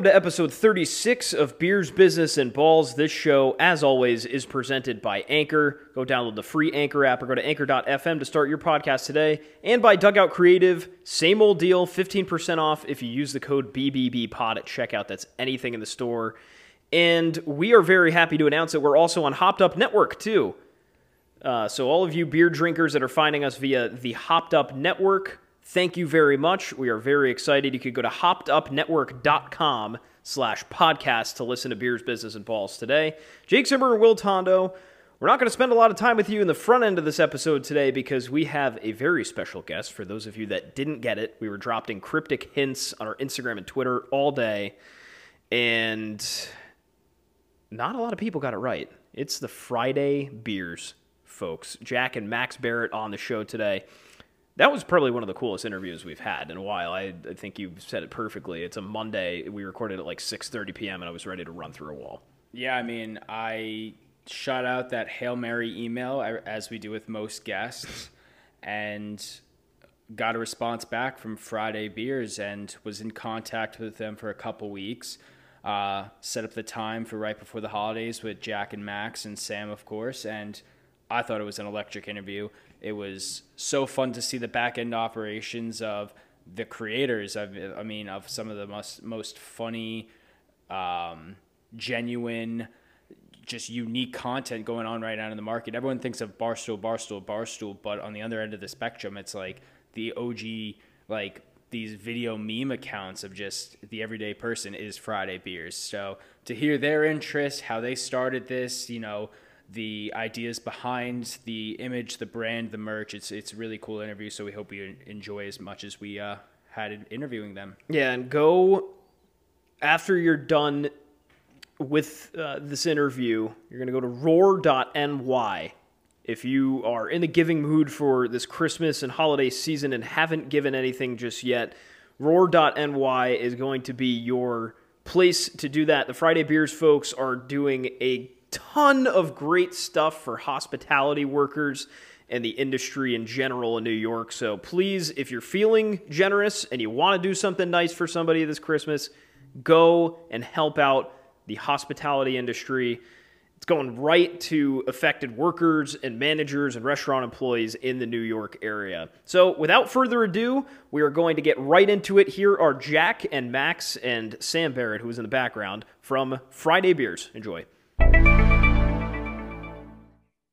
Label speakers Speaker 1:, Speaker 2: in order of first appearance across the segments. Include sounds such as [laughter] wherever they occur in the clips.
Speaker 1: Welcome to episode 36 of Beers, Business, and Balls. This show, as always, is presented by Anchor. Go download the free Anchor app or go to anchor.fm to start your podcast today. And by Dugout Creative, same old deal, 15% off if you use the code BBBPOD at checkout. That's anything in the store. And we are very happy to announce that we're also on Hopped Up Network, too. Uh, so, all of you beer drinkers that are finding us via the Hopped Up Network, thank you very much. We are very excited. You could go to hoppedupnetwork.com slash podcast to listen to Beers, Business, and Balls today. Jake Zimmer Will Tondo. We're not going to spend a lot of time with you in the front end of this episode today because we have a very special guest. For those of you that didn't get it, we were dropping cryptic hints on our Instagram and Twitter all day, and not a lot of people got it right. It's the Friday Beers folks. Jack and Max Barrett on the show today. That was probably one of the coolest interviews we've had in a while. I, I think you said it perfectly. It's a Monday. We recorded at like 6:30 p.m. and I was ready to run through a wall.
Speaker 2: Yeah, I mean, I shot out that Hail Mary email as we do with most guests and got a response back from Friday Beers and was in contact with them for a couple weeks. Uh, set up the time for right before the holidays with Jack and Max and Sam, of course, and I thought it was an electric interview. It was so fun to see the back end operations of the creators of I mean of some of the most most funny, um, genuine, just unique content going on right now in the market. Everyone thinks of Barstool, Barstool, Barstool, but on the other end of the spectrum, it's like the OG like these video meme accounts of just the everyday person is Friday beers. So to hear their interest, how they started this, you know, the ideas behind the image, the brand, the merch. It's it's really cool interview. So we hope you enjoy as much as we uh, had interviewing them.
Speaker 1: Yeah, and go after you're done with uh, this interview. You're gonna go to roar.ny. If you are in the giving mood for this Christmas and holiday season and haven't given anything just yet, roar.ny is going to be your place to do that. The Friday Beers folks are doing a ton of great stuff for hospitality workers and the industry in general in New York. So please, if you're feeling generous and you want to do something nice for somebody this Christmas, go and help out the hospitality industry. It's going right to affected workers and managers and restaurant employees in the New York area. So, without further ado, we are going to get right into it. Here are Jack and Max and Sam Barrett, who is in the background from Friday Beers. Enjoy.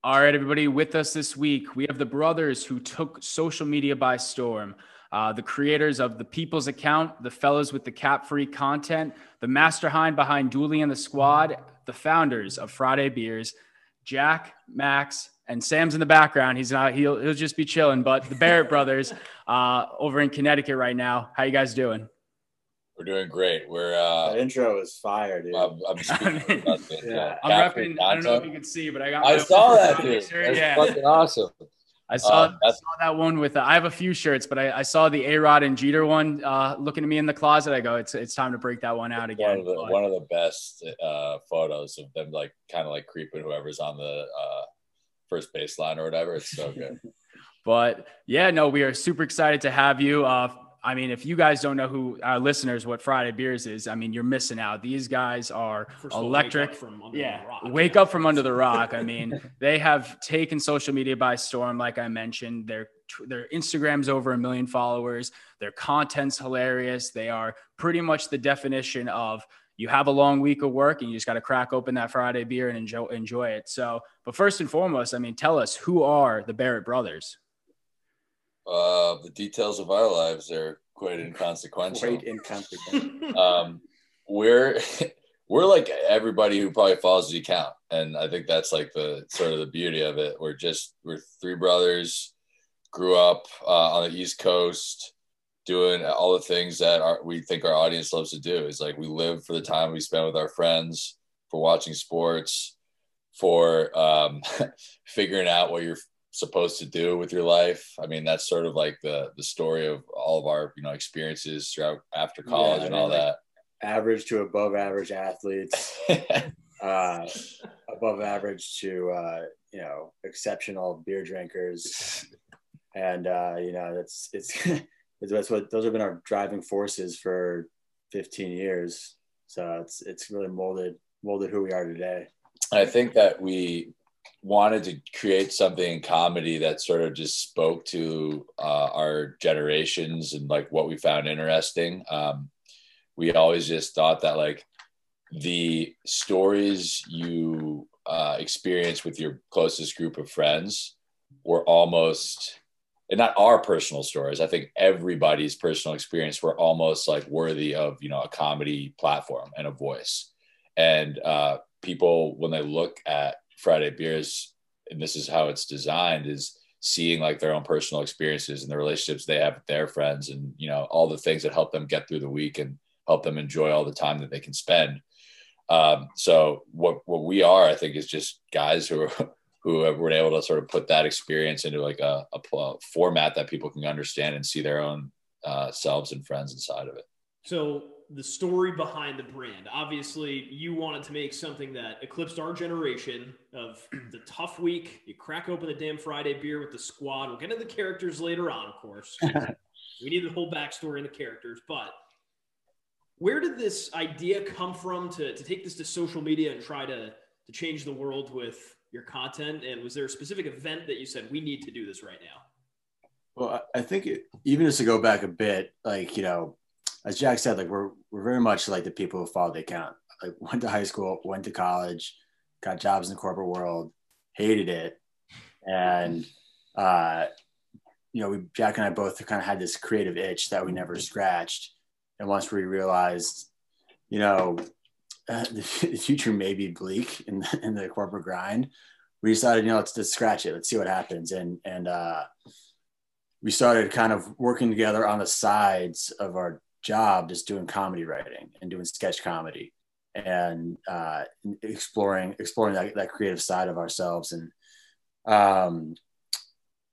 Speaker 2: All right, everybody, with us this week, we have the brothers who took social media by storm. Uh, the creators of the People's Account, the fellows with the cap free content, the mastermind behind Dooley and the Squad, the founders of Friday Beers, Jack, Max, and Sam's in the background. He's not, he'll, he'll just be chilling, but the Barrett [laughs] brothers uh, over in Connecticut right now. How you guys doing?
Speaker 3: We're doing great. We're uh
Speaker 4: that intro is fire, dude.
Speaker 3: I'm, I'm [laughs] speaking
Speaker 2: yeah. I'm repping, I don't know if you can see, but I got
Speaker 3: I saw that dude. [laughs] That's yeah. fucking awesome.
Speaker 2: I saw, uh, I saw that one with uh, I have a few shirts, but I, I saw the A Rod and Jeter one uh, looking at me in the closet. I go, it's it's time to break that one out again.
Speaker 3: One of the, one of the best uh, photos of them like kind of like creeping whoever's on the uh, first baseline or whatever. It's so good. [laughs]
Speaker 2: but yeah, no, we are super excited to have you. Uh, I mean, if you guys don't know who our listeners what Friday Beers is, I mean, you're missing out. These guys are electric.
Speaker 1: Wake
Speaker 2: yeah, wake up from under the rock. I mean, [laughs] they have taken social media by storm. Like I mentioned, their their Instagram's over a million followers. Their content's hilarious. They are pretty much the definition of you have a long week of work and you just got to crack open that Friday beer and enjoy enjoy it. So, but first and foremost, I mean, tell us who are the Barrett brothers?
Speaker 3: Uh, the details of our lives are quite inconsequential.
Speaker 4: Quite inconsequential. [laughs]
Speaker 3: um, we're [laughs] we're like everybody who probably follows the account, and I think that's like the sort of the beauty of it. We're just we're three brothers, grew up uh, on the East Coast, doing all the things that our, we think our audience loves to do. Is like we live for the time we spend with our friends, for watching sports, for um, [laughs] figuring out what you're supposed to do with your life. I mean, that's sort of like the the story of all of our you know experiences throughout after college yeah, and all like that.
Speaker 4: Average to above average athletes, [laughs] uh, above average to uh, you know exceptional beer drinkers, and uh, you know that's [laughs] it's that's what those have been our driving forces for 15 years. So it's it's really molded molded who we are today.
Speaker 3: I think that we wanted to create something in comedy that sort of just spoke to uh, our generations and like what we found interesting. Um, we always just thought that like the stories you uh, experience with your closest group of friends were almost and not our personal stories i think everybody's personal experience were almost like worthy of you know a comedy platform and a voice and uh, people when they look at friday beers and this is how it's designed is seeing like their own personal experiences and the relationships they have with their friends and you know all the things that help them get through the week and help them enjoy all the time that they can spend um, so what what we are i think is just guys who are [laughs] who have been able to sort of put that experience into like a, a format that people can understand and see their own uh, selves and friends inside of it.
Speaker 1: So the story behind the brand, obviously, you wanted to make something that eclipsed our generation of [clears throat] the tough week. You crack open the damn Friday beer with the squad. We'll get into the characters later on, of course. [laughs] we need the whole backstory and the characters, but where did this idea come from to, to take this to social media and try to to change the world with your content? And was there a specific event that you said we need to do this right now?
Speaker 4: Well, I think it, even just to go back a bit, like you know, as Jack said, like we're we're very much like the people who follow the account. Like [laughs] went to high school, went to college, got jobs in the corporate world, hated it, and uh, you know, we Jack and I both kind of had this creative itch that we never scratched. And once we realized, you know, uh, [laughs] the, the, future may be bleak in the, in the corporate grind, we decided, you know, let's just scratch it. Let's see what happens. And, and, uh, we started kind of working together on the sides of our job, just doing comedy writing and doing sketch comedy and, uh, exploring, exploring that, that creative side of ourselves. And, um,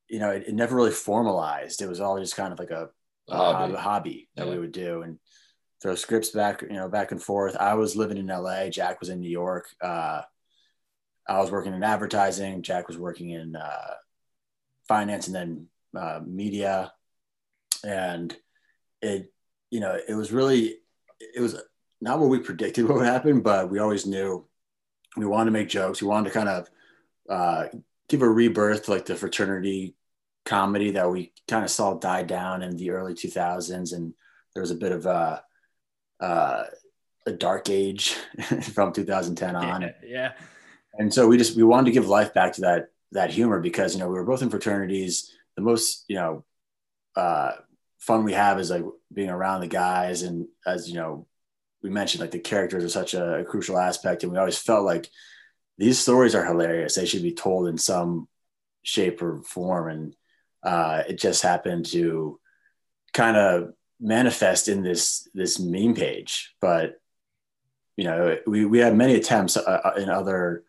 Speaker 4: you know, it, it never really formalized. It was all just kind of like a, a hobby, hobby that yeah. we would do. And, throw scripts back, you know, back and forth. I was living in LA. Jack was in New York. Uh, I was working in advertising. Jack was working in uh, finance and then uh, media. And it, you know, it was really, it was not what we predicted [laughs] what would happen, but we always knew we wanted to make jokes. We wanted to kind of uh, give a rebirth to like the fraternity comedy that we kind of saw die down in the early 2000s. And there was a bit of, uh, uh, a dark age [laughs] from 2010 on.
Speaker 1: Yeah, yeah.
Speaker 4: And so we just we wanted to give life back to that that humor because you know we were both in fraternities. The most you know uh, fun we have is like being around the guys, and as you know we mentioned, like the characters are such a, a crucial aspect, and we always felt like these stories are hilarious. They should be told in some shape or form, and uh, it just happened to kind of manifest in this this meme page. But you know we, we had many attempts uh, uh, in other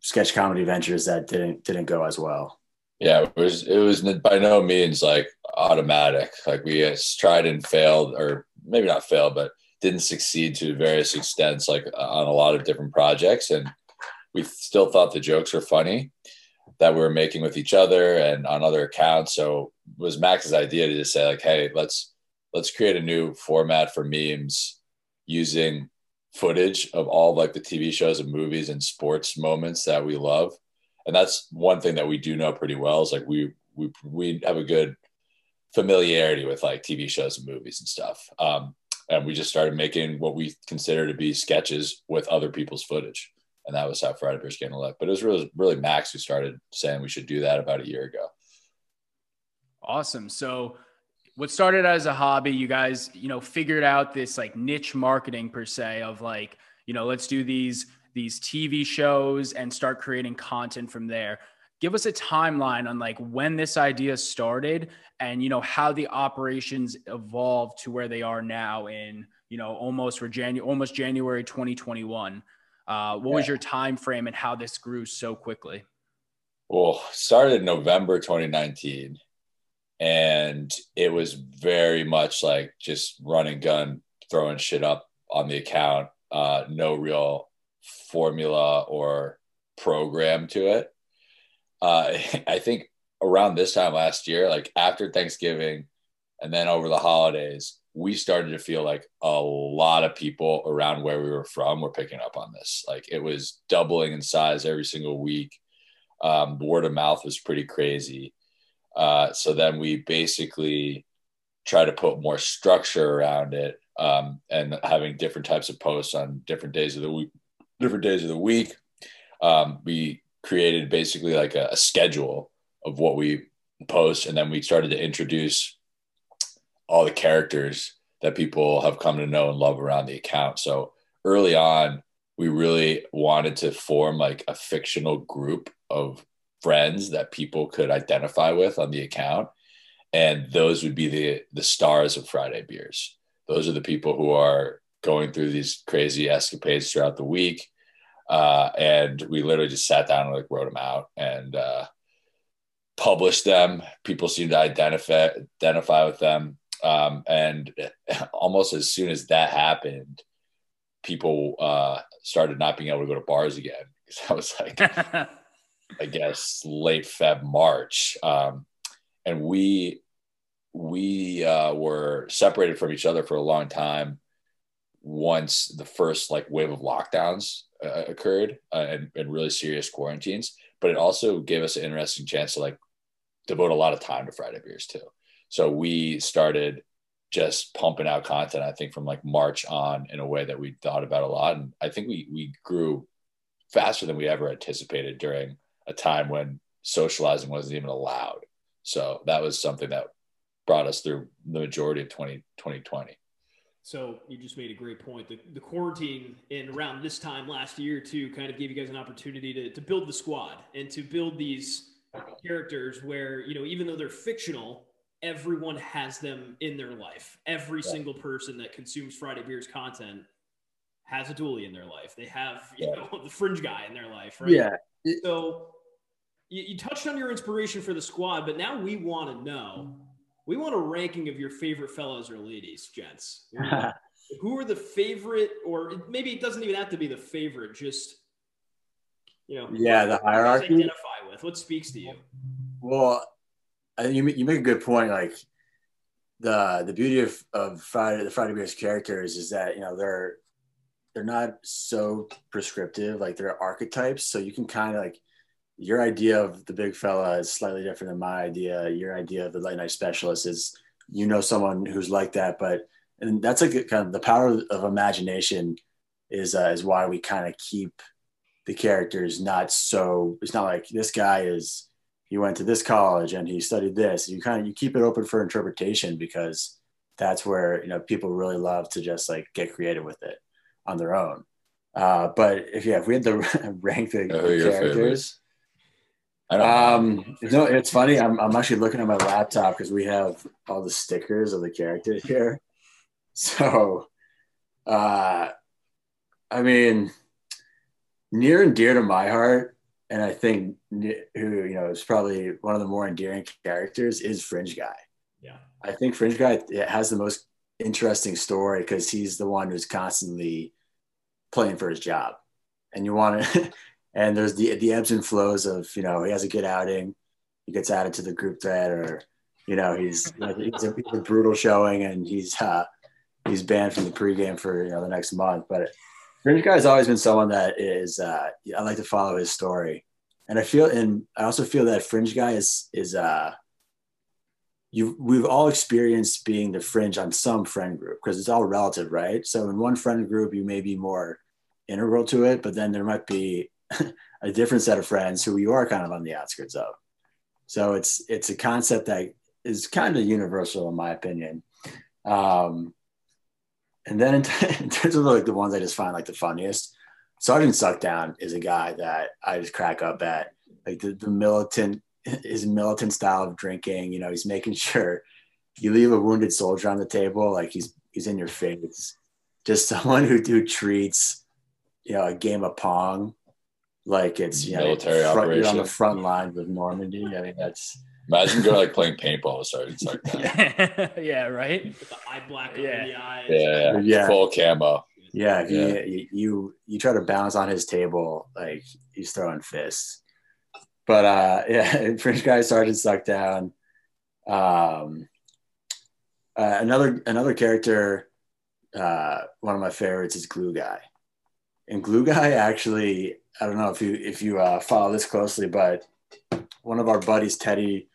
Speaker 4: sketch comedy ventures that didn't didn't go as well
Speaker 3: yeah it was it was by no means like automatic like we uh, tried and failed or maybe not failed but didn't succeed to various extents like uh, on a lot of different projects and we still thought the jokes were funny that we were making with each other and on other accounts so it was max's idea to just say like hey let's let's create a new format for memes using footage of all like the TV shows and movies and sports moments that we love. And that's one thing that we do know pretty well is like we we we have a good familiarity with like TV shows and movies and stuff. Um, and we just started making what we consider to be sketches with other people's footage. And that was how Friday Beers came to life. But it was really really Max who started saying we should do that about a year ago.
Speaker 2: Awesome. So what started as a hobby, you guys, you know, figured out this like niche marketing per se of like, you know, let's do these these TV shows and start creating content from there. Give us a timeline on like when this idea started and you know how the operations evolved to where they are now in, you know, almost for January almost January 2021. Uh, what yeah. was your time frame and how this grew so quickly?
Speaker 3: Well, started November 2019 and it was very much like just running gun throwing shit up on the account uh, no real formula or program to it uh, [laughs] i think around this time last year like after thanksgiving and then over the holidays we started to feel like a lot of people around where we were from were picking up on this. Like it was doubling in size every single week. Um, word of mouth was pretty crazy. Uh, so then we basically try to put more structure around it um, and having different types of posts on different days of the week. Different days of the week. Um, we created basically like a, a schedule of what we post, and then we started to introduce all the characters that people have come to know and love around the account. So early on, we really wanted to form like a fictional group of friends that people could identify with on the account and those would be the the stars of friday beers those are the people who are going through these crazy escapades throughout the week uh, and we literally just sat down and like wrote them out and uh, published them. People seemed to identify identify with them. Um, and [laughs] almost as soon as that happened people uh, started not being able to go to bars again. [laughs] Because I was like [laughs] I guess late Feb March, um, and we we uh, were separated from each other for a long time. Once the first like wave of lockdowns uh, occurred uh, and, and really serious quarantines, but it also gave us an interesting chance to like devote a lot of time to Friday beers too. So we started just pumping out content. I think from like March on in a way that we thought about a lot, and I think we we grew faster than we ever anticipated during a time when socializing wasn't even allowed. So that was something that brought us through the majority of 20, 2020.
Speaker 1: So you just made a great point. The, the quarantine in around this time last year too kind of gave you guys an opportunity to, to build the squad and to build these characters where, you know, even though they're fictional, everyone has them in their life. Every yeah. single person that consumes Friday Beers content has a Dooley in their life. They have, you yeah. know, [laughs] the fringe guy in their life, right?
Speaker 4: Yeah.
Speaker 1: So you, you touched on your inspiration for the squad, but now we want to know. Mm-hmm. We want a ranking of your favorite fellows or ladies, gents. [laughs] Who are the favorite, or maybe it doesn't even have to be the favorite, just you know.
Speaker 4: Yeah, the hierarchy.
Speaker 1: Identify with what speaks to you.
Speaker 4: Well, you you make a good point. Like the the beauty of, of Friday the Friday Beers characters is that you know they're they're not so prescriptive. Like they're archetypes, so you can kind of like your idea of the big fella is slightly different than my idea. Your idea of the late night specialist is you know someone who's like that, but and that's like kind of the power of imagination is uh, is why we kind of keep the characters not so. It's not like this guy is he went to this college and he studied this. You kind of you keep it open for interpretation because that's where you know people really love to just like get creative with it on their own. Uh, but if yeah, if we had to [laughs] rank the, oh, the characters, um, no, it's funny. I'm, I'm actually looking at my laptop because we have all the stickers of the characters here. [laughs] So, uh, I mean, near and dear to my heart, and I think who you know is probably one of the more endearing characters is Fringe Guy.
Speaker 1: Yeah,
Speaker 4: I think Fringe Guy has the most interesting story because he's the one who's constantly playing for his job, and you want to [laughs] and there's the the ebbs and flows of you know he has a good outing, he gets added to the group thread, or you know he's he's a, he's a brutal showing and he's uh, he's banned from the pregame for you know the next month. But Fringe Guy has always been someone that is uh, I like to follow his story, and I feel and I also feel that Fringe Guy is is uh you we've all experienced being the fringe on some friend group because it's all relative, right? So in one friend group, you may be more integral to it, but then there might be [laughs] a different set of friends who you are kind of on the outskirts of. So it's it's a concept that is kind of universal in my opinion. Um, and then in, t- [laughs] in terms of like the ones I just find like the funniest, Sergeant Suckdown is a guy that I just crack up at. Like the, the militant, his militant style of drinking. You know, he's making [laughs] sure you leave a wounded soldier on the table, like he's he's in your face. Just someone who who treats you know a game of pong like it's you military know, front, operation. You're on the front line with Normandy. I mean, that's
Speaker 3: imagine going like playing paintball. Sorry, it's like [laughs]
Speaker 1: yeah, right. With the eye black
Speaker 3: yeah. the eyes. Yeah, yeah, yeah, full camo.
Speaker 4: Yeah, yeah. You, you you try to bounce on his table like he's throwing fists. But uh, [laughs] yeah, Fringe guy Sergeant Suckdown. Um, Uh, another another character, uh, one of my favorites is Glue Guy, and Glue Guy [laughs] actually, I don't know if you if you uh, follow this closely, but one of our buddies, Teddy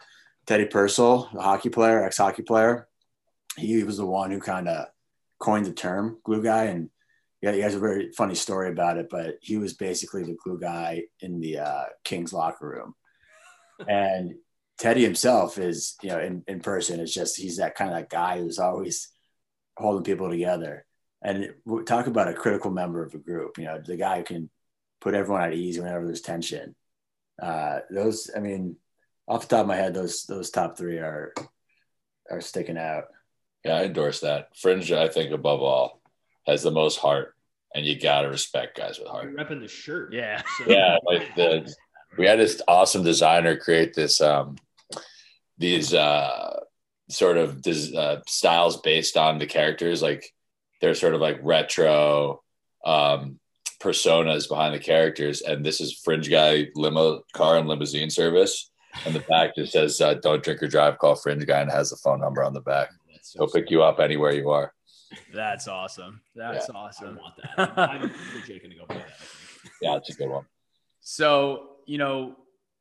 Speaker 4: Teddy Purcell, the hockey player, ex hockey player, he was the one who kind of coined the term Glue Guy, and yeah, he has a very funny story about it. But he was basically the glue guy in the uh, Kings locker room, [laughs] and Teddy himself is, you know, in, in person, it's just he's that kind of guy who's always holding people together. And talk about a critical member of a group, you know, the guy who can put everyone at ease whenever there's tension. Uh, those, I mean, off the top of my head, those those top three are are sticking out.
Speaker 3: Yeah, I endorse that. Fringe, I think above all, has the most heart, and you gotta respect guys with heart.
Speaker 1: You're repping the shirt.
Speaker 2: Yeah,
Speaker 1: So-
Speaker 3: Yeah, like the we had this awesome designer create this um these uh sort of des- uh, styles based on the characters like they're sort of like retro um personas behind the characters and this is fringe guy limo car and limousine service and the back just says uh, don't drink or drive call fringe guy and has the phone number on the back
Speaker 1: so
Speaker 3: he'll pick you up anywhere you are
Speaker 2: that's awesome. That's
Speaker 1: I
Speaker 2: awesome.
Speaker 1: want that. I'm legit [laughs] gonna go play that.
Speaker 3: Yeah it's a good one
Speaker 2: So, you know,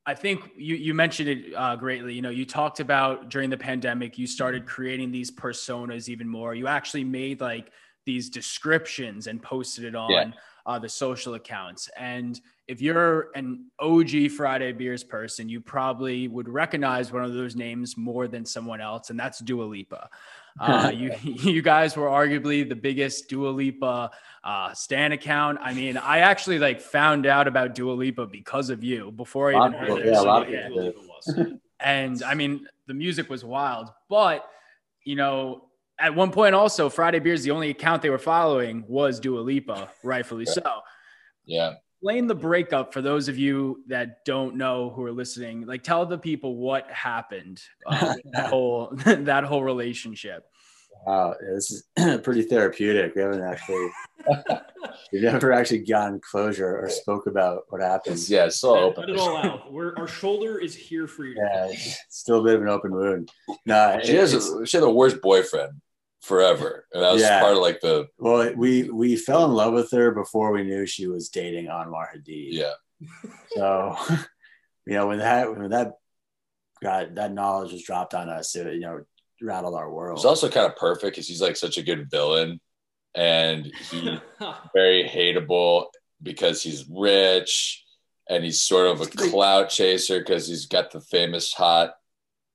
Speaker 2: I think you, you mentioned it uh, greatly. You know, you talked about during the pandemic, you started creating these personas even more. You actually made like these descriptions and posted it on
Speaker 3: Yeah.
Speaker 2: Uh, the social accounts. And if you're an OG Friday Beers person, you probably would recognize one of those names more than someone else, and that's Dua Lipa. Uh, [laughs] you [laughs] you guys were arguably the biggest Dua Lipa uh, Stan account. I mean, I actually like found out about Dua Lipa because of you before I even heard
Speaker 4: people-
Speaker 2: it.
Speaker 4: yeah, a lot of
Speaker 2: Yeah.
Speaker 4: people
Speaker 1: It.
Speaker 2: And I mean, the music was wild, but you know, at one point also, Friday Beers, the only account they were following was Dua Lipa, rightfully so.
Speaker 3: yeah
Speaker 2: Explain the breakup for those of you that don't know who are listening. Like, tell the people what happened uh, that [laughs] whole [laughs] that whole relationship.
Speaker 4: Wow, this is [clears throat] pretty therapeutic. We haven't actually, [laughs] we've never actually gotten closure or spoke about what happened.
Speaker 3: yeah it's still
Speaker 1: Let
Speaker 3: open
Speaker 1: it all out. We're, our shoulder is here for you.
Speaker 4: Yeah, still a bit of an open wound. No,
Speaker 3: She has a, she had the worst boyfriend forever, and that was
Speaker 4: Yeah.
Speaker 3: part of like the
Speaker 4: well, we we fell in love with her before we knew she was dating Anwar Hadid.
Speaker 3: yeah.
Speaker 4: So, [laughs] you know, when that when that got that knowledge was dropped on us, it you know rattled our world.
Speaker 3: It's also kind of perfect because he's like such a good villain, and he's [laughs] very hateable because he's rich, and he's sort of a clout chaser because he's got the famous hot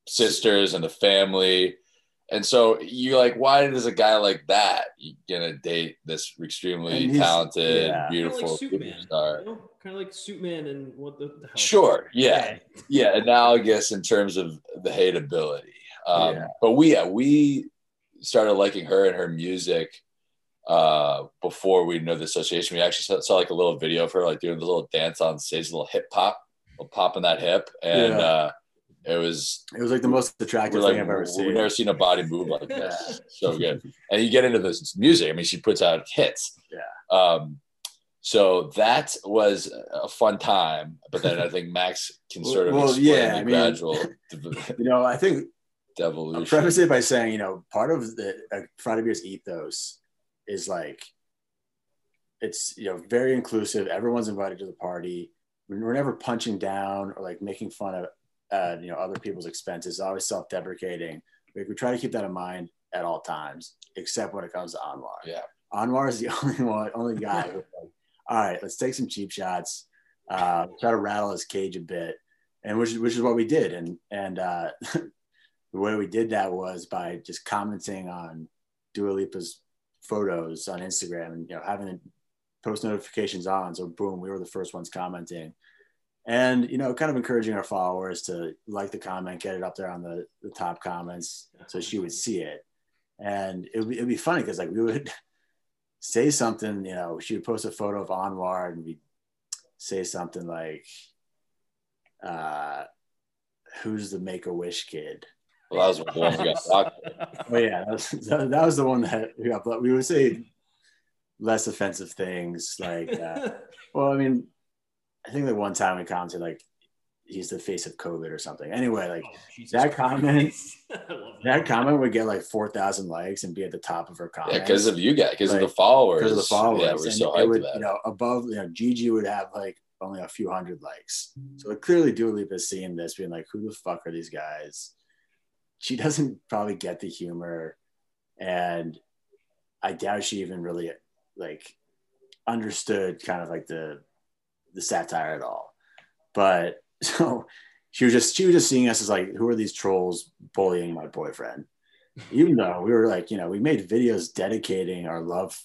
Speaker 3: sisters and the family. And so you're like, why does a guy like that gonna date this extremely talented,
Speaker 4: yeah.
Speaker 1: Kind of
Speaker 3: beautiful
Speaker 1: like Superman.
Speaker 3: superstar?
Speaker 1: You know? Kind of like Superman and what the, the hell?
Speaker 3: Sure, yeah, [laughs] yeah, analogous in terms of the hateability. Um,
Speaker 4: Yeah.
Speaker 3: But we, yeah, we started liking her and her music uh, before we knew the association. We actually saw, saw like a little video of her like doing the little dance on stage, a little hip hop, popping that hip, and
Speaker 4: Yeah.
Speaker 3: uh, it was
Speaker 4: it was like the most attractive
Speaker 3: like
Speaker 4: thing I've ever seen.
Speaker 3: we've never seen a body move like this. so good. And you get into this music. I mean, she puts out hits.
Speaker 4: Yeah.
Speaker 3: Um, so that was a fun time, but then I think Max can sort of
Speaker 4: Well,
Speaker 3: explain
Speaker 4: yeah,
Speaker 3: the
Speaker 4: I mean-
Speaker 3: gradual [laughs]
Speaker 4: You know, I think I'll
Speaker 3: devolution.
Speaker 4: preface it by saying, you know, part of the uh, Friday Beers ethos is like, it's, you know, very inclusive. Everyone's invited to the party. We're never punching down or like making fun of, uh, you know, other people's expenses. It's always self-deprecating. Like, we try to keep that in mind at all times, except when it comes to Anwar.
Speaker 3: Yeah.
Speaker 4: Anwar is the [laughs] only one, only guy. who's like, all right, let's take some cheap shots, uh, try to rattle his cage a bit, and which is which is what we did. And and uh, [laughs] the way we did that was by just commenting on Dua Lipa's photos on Instagram and you know having the post notifications on. So boom, we were the first ones commenting. And you know, kind of encouraging our followers to like the comment, get it up there on the, the top comments so she would see it. And it would be, it'd be funny because like we would [laughs] say something, you know, she would post a photo of Anwar and we'd say something like, uh, who's the make a wish kid?
Speaker 3: Well, that was the one we got blocked.
Speaker 4: Oh yeah, that was, that, that was the one that we got. But we would say less offensive things like, uh, [laughs] well, I mean, I think the one time we commented like, he's the face of COVID or something. Anyway, like
Speaker 1: Oh,
Speaker 4: that
Speaker 1: Christ.
Speaker 4: comment- [laughs]
Speaker 1: I love
Speaker 4: that comment would get like four thousand likes and be at the top of her comment.
Speaker 3: Yeah, because of you guys, because of the followers.
Speaker 4: because of the followers.
Speaker 3: Yeah, we're
Speaker 4: and
Speaker 3: so
Speaker 4: it
Speaker 3: hyped
Speaker 4: would,
Speaker 3: about
Speaker 4: you know, above, you know, Gigi would have like only a few hundred likes. Mm. So clearly Dua Lipa is seeing this, being like, who the fuck are these guys? She doesn't probably get the humor. And I doubt she even really like understood kind of like the the satire at all. But [laughs] so she was just she was just seeing us as like, who are these trolls bullying my boyfriend? Even though we were like, you know, we made videos dedicating our love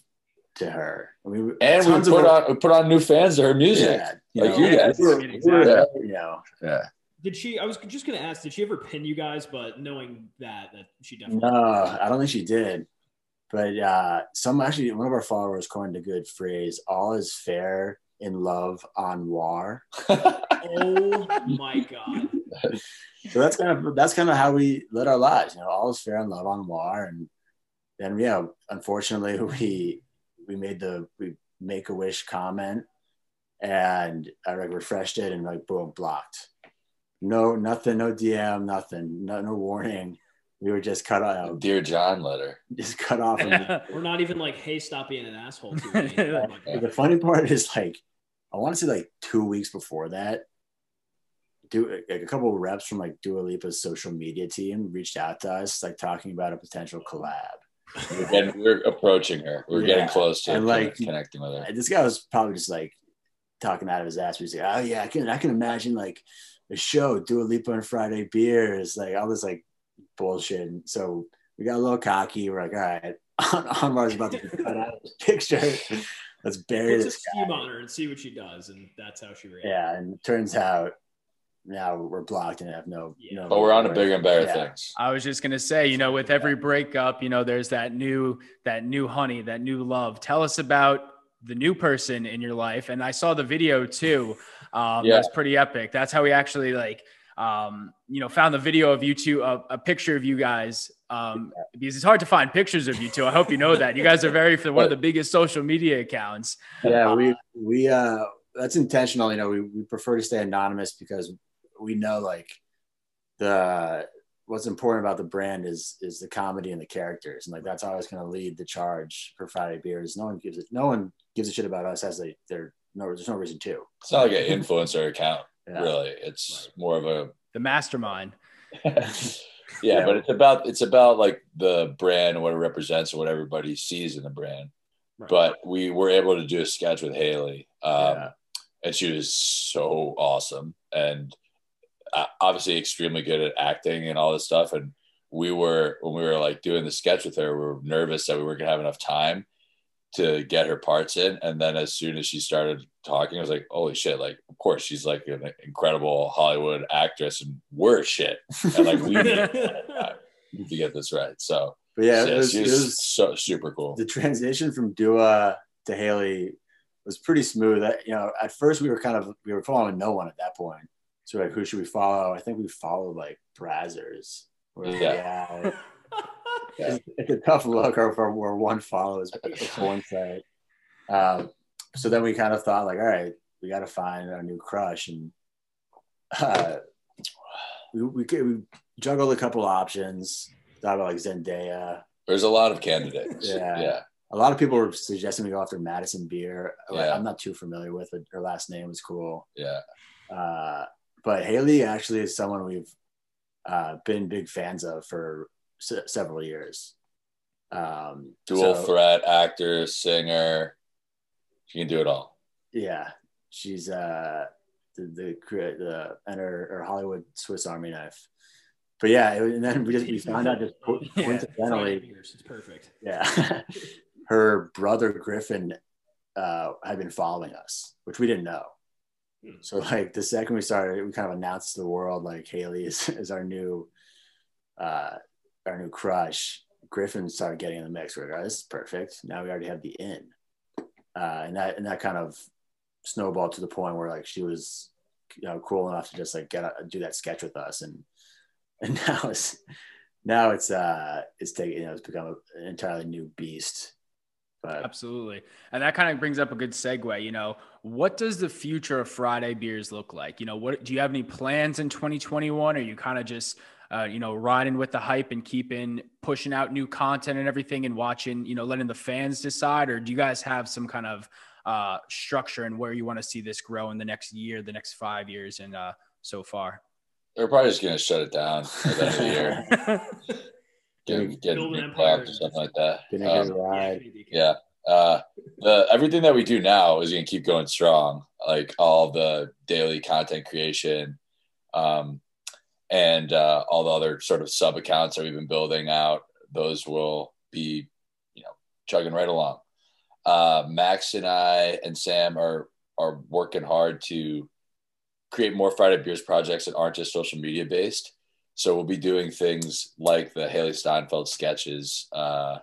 Speaker 4: to her. I mean,
Speaker 3: and we put
Speaker 4: our-
Speaker 3: on we put on new fans to her music.
Speaker 4: yeah, you
Speaker 3: Like
Speaker 4: know,
Speaker 3: you guys.
Speaker 4: we were- we were,
Speaker 1: Exactly.
Speaker 4: you know,
Speaker 3: Yeah.
Speaker 1: Did she? I was just gonna ask. Did she ever pin you guys? But knowing that, that she definitely.
Speaker 4: no, I don't think she did. But uh, some actually, one of our followers coined a good phrase: "All is fair in love on war."
Speaker 1: Oh [laughs] my god!
Speaker 4: So that's kind of that's kind of how we live our lives. You know, all is fair in love on war, and then yeah, unfortunately, [laughs] we we made the we make a wish comment, and I like refreshed it and like boom blocked. No, nothing, no DM, nothing, no, no warning. We were just cut out,
Speaker 3: Dear John letter.
Speaker 4: just cut off. And [laughs]
Speaker 1: We're not even like, hey, stop being an asshole to me. My God.
Speaker 4: the funny part is like, I want to say like two weeks before that, do like a couple of reps from like Dua Lipa's social media team reached out to us, like talking about a potential collab.
Speaker 3: We're, getting, we're approaching her. We're
Speaker 4: Yeah.
Speaker 3: getting close to
Speaker 4: And,
Speaker 3: like
Speaker 4: like-
Speaker 3: connecting with her.
Speaker 4: And this guy was probably just like talking out of his ass. He's like, "Oh yeah, I can I can imagine like a show Dua Lipa and Friday beers, like all this like bullshit." And so we got a little cocky. We're like, "All right, [laughs] Anwar's about to be cut out of this picture. Let's bury
Speaker 1: Put
Speaker 4: this
Speaker 1: some steam on her and see what she does, and that's how she reacts.
Speaker 4: Yeah, and it turns out now we're blocked and have no.
Speaker 1: Yeah.
Speaker 4: no
Speaker 3: But we're on a bigger and better
Speaker 4: Yeah.
Speaker 3: things.
Speaker 2: I was just gonna say, you know, with every breakup, you know, there's that new that new honey, that new love. Tell us about the new person in your life. And I saw the video too. Um,
Speaker 3: Yeah.
Speaker 2: That's pretty epic. That's how we actually like, um, you know, found the video of you two, a, a picture of you guys. Um, because it's hard to find pictures of you two. I hope you know that. You guys are very one of the biggest social media accounts.
Speaker 4: Yeah, we we uh that's intentional. You know, we, we prefer to stay anonymous because we know like the what's important about the brand is is the comedy and the characters, and like that's always going to lead the charge for Friday beers. No one gives it. No one gives a shit about us as they they're no there's no reason to.
Speaker 3: It's not like an influencer account,
Speaker 4: Yeah.
Speaker 3: really. It's more of a
Speaker 2: The mastermind.
Speaker 3: yeah, [laughs]
Speaker 4: Yeah.
Speaker 3: but it's about it's about like the brand and what it represents and what everybody sees in the brand.
Speaker 1: Right.
Speaker 3: But we were able to do a sketch with Hailee, um,
Speaker 4: Yeah.
Speaker 3: and she was so awesome and uh, obviously extremely good at acting and all this stuff. And we were when we were like doing the sketch with her, we were nervous that we weren't gonna have enough time to get her parts in. And then as soon as she started talking, I was like, holy shit! Like, of course, she's like an incredible Hollywood actress, and we're shit. And like we need to get [laughs] this right. So
Speaker 4: But yeah,
Speaker 3: yeah,
Speaker 4: it was,
Speaker 3: she
Speaker 4: it
Speaker 3: was,
Speaker 4: was
Speaker 3: so super cool.
Speaker 4: the transition from Dua to Hailee was pretty smooth. That you know, at first we were kind of we were following no one at that point. So like, who should we follow? I think we followed like Brazzers.
Speaker 3: Yeah.
Speaker 4: yeah. It's, it's a tough look or for where one follows [sighs] one site. Um, so then we kind of thought like, all right, we got to find our new crush, and uh, we we, could, we juggled a couple options. Thought about like Zendaya.
Speaker 3: There's a lot of candidates.
Speaker 4: Yeah.
Speaker 3: yeah.
Speaker 4: A lot of people were suggesting we go after Madison Beer.
Speaker 3: Yeah.
Speaker 4: I'm not too familiar with it. Her last name was cool.
Speaker 3: Yeah.
Speaker 4: Uh, but Hailee actually is someone we've uh, been big fans of for se- several years. Um,
Speaker 3: Dual
Speaker 4: so,
Speaker 3: threat actor, singer. She can do it all.
Speaker 4: Yeah, she's uh, the the cre- the and her, her Hollywood Swiss Army knife. But yeah, it- and then we just we found out just co- [laughs]
Speaker 2: Yeah.
Speaker 4: coincidentally,
Speaker 1: Beers, It's perfect.
Speaker 4: yeah, [laughs] her brother Griffin uh, had been following us, which we didn't know.
Speaker 1: Hmm.
Speaker 4: So like the second we started, we kind of announced to the world like Hailee is, [laughs] is our new uh, our new crush. Griffin started getting in the mix. We're like, oh, this is perfect. Now we already have the in, uh, and that and that kind of snowballed to the point where like she was, you know, cool enough to just like get a, do that sketch with us, and [laughs] and now it's now it's uh it's taking you know it's become an entirely new beast. But
Speaker 2: Absolutely. And that kind of brings up a good segue. You know, what does the future of Friday beers look like? You know, what do you have any plans in 2021? Or are you kind of just, uh, you know, riding with the hype and keeping pushing out new content and everything and watching, you know, letting the fans decide? Or do you guys have some kind of uh, structure and where you want to see this grow in the next year, the next five years, and uh, so far?
Speaker 3: They're probably just gonna shut it down at the end of the year. [laughs] Get, get
Speaker 1: Build an
Speaker 3: get
Speaker 1: empire.
Speaker 3: playoffs or something like that. Um,
Speaker 4: get
Speaker 3: yeah. Uh, the everything that we do now is gonna keep going strong. Like all the daily content creation, um, and uh, all the other sort of sub accounts that we've been building out. Those will be, you know, chugging right along. Uh, Max and I and Sam are are working hard to create more Friday Beers projects that aren't just social media based. So we'll be doing things like the Hailee Steinfeld sketches. Uh,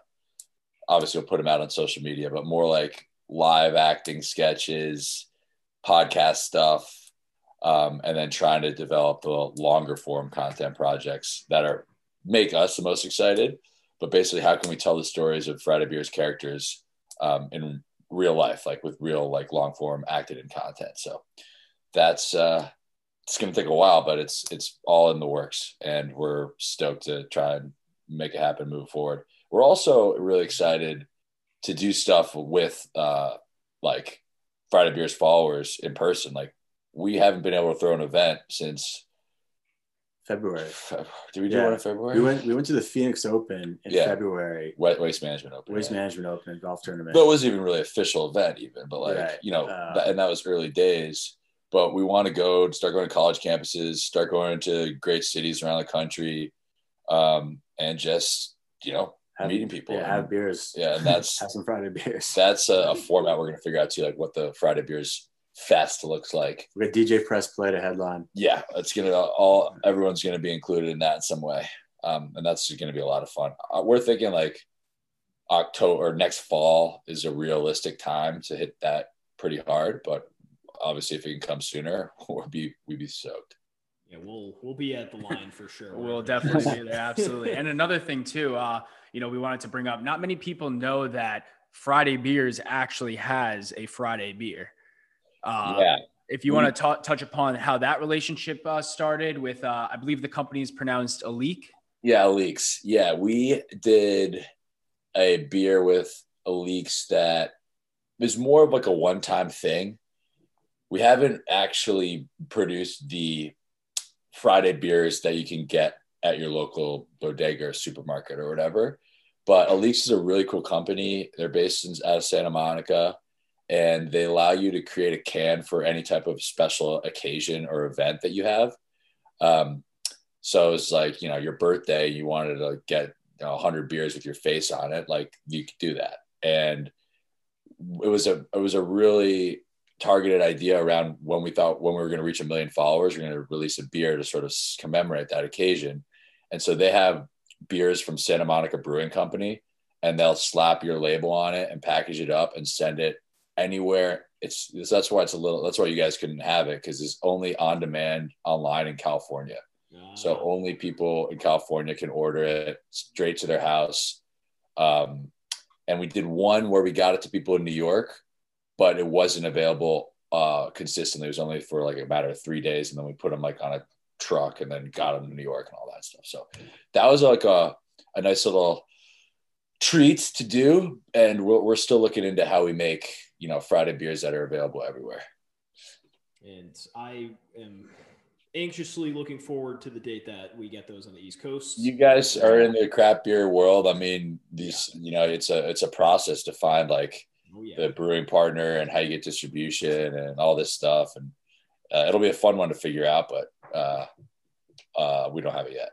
Speaker 3: obviously, we'll put them out on social media, but more like live acting sketches, podcast stuff, um, and then trying to develop the longer form content projects that are make us the most excited. But basically, how can we tell the stories of Friday Beers characters um, in real life, like with real like long form acted in content? So that's uh, it's going to take a while, but it's it's all in the works, and we're stoked to try and make it happen, move forward. We're also really excited to do stuff with uh, like Friday Beers followers in person. Like we haven't been able to throw an event since
Speaker 4: February.
Speaker 3: did we do
Speaker 4: Yeah.
Speaker 3: one in February?
Speaker 4: We went we went to the Phoenix Open in
Speaker 3: Yeah.
Speaker 4: February.
Speaker 3: Wa- Waste Management Open.
Speaker 4: Waste
Speaker 3: yeah.
Speaker 4: Management Open golf tournament.
Speaker 3: But it wasn't even really official event, even. But like
Speaker 4: Right.
Speaker 3: you know,
Speaker 4: Uh,
Speaker 3: that, and that was early days. But we want to go start going to college campuses, start going to great cities around the country, um, and just you know
Speaker 4: have,
Speaker 3: meeting people.
Speaker 4: Yeah, have beers.
Speaker 3: yeah, and that's [laughs]
Speaker 4: have some Friday beers.
Speaker 3: that's a, a format we're going to figure out too, like what the Friday Beers Fest looks like.
Speaker 4: We got DJ Press play to headline.
Speaker 3: Yeah, it's gonna all everyone's gonna be included in that in some way, um, and that's just going to be a lot of fun. Uh, we're thinking like October or next fall is a realistic time to hit that pretty hard, but obviously if it can come sooner, [laughs] we'll be we'd be soaked.
Speaker 1: Yeah, we'll we'll be at the line for sure.
Speaker 2: We'll definitely be there. Absolutely. And another thing too, uh, you know, we wanted to bring up. Not many people know that Friday Beers actually has a Friday beer. Uh,
Speaker 3: yeah,
Speaker 2: If you want to touch upon how that relationship uh, started with, uh, I believe the company is pronounced Aleek.
Speaker 3: yeah, leaks. Yeah, we did a beer with a leaks that is more of like a one-time thing. We haven't actually produced the Friday beers that you can get at your local bodega or supermarket or whatever. But Aleeks is a really cool company. They're based in, out of Santa Monica, and they allow you to create a can for any type of special occasion or event that you have. Um, so it's like you know your birthday, you wanted to get you know, 100 beers with your face on it, like you could do that. And it was a it was a really targeted idea around when we thought when we were going to reach a million followers, we're going to release a beer to sort of commemorate that occasion. And so they have beers from Santa Monica Brewing Company, and they'll slap your label on it and package it up and send it anywhere. It's that's why it's a little that's why you guys couldn't have it because it's only on demand online in California. So only people in California can order it straight to their house. Um, and we did one where we got it to people in New York, but it wasn't available uh, consistently. It was only for like a matter of three days, and then we put them like on a truck and then got them to New York and all that stuff. So that was like a a nice little treat to do, and we're, we're still looking into how we make you know Friday beers that are available everywhere.
Speaker 1: and I am anxiously looking forward to the date that we get those on the East Coast.
Speaker 3: you guys are in the craft beer world. I mean, these, you know, it's a it's a process to find like
Speaker 1: oh yeah,
Speaker 3: the brewing partner and how you get distribution and all this stuff, and uh, it'll be a fun one to figure out. But uh, uh, we don't have it yet.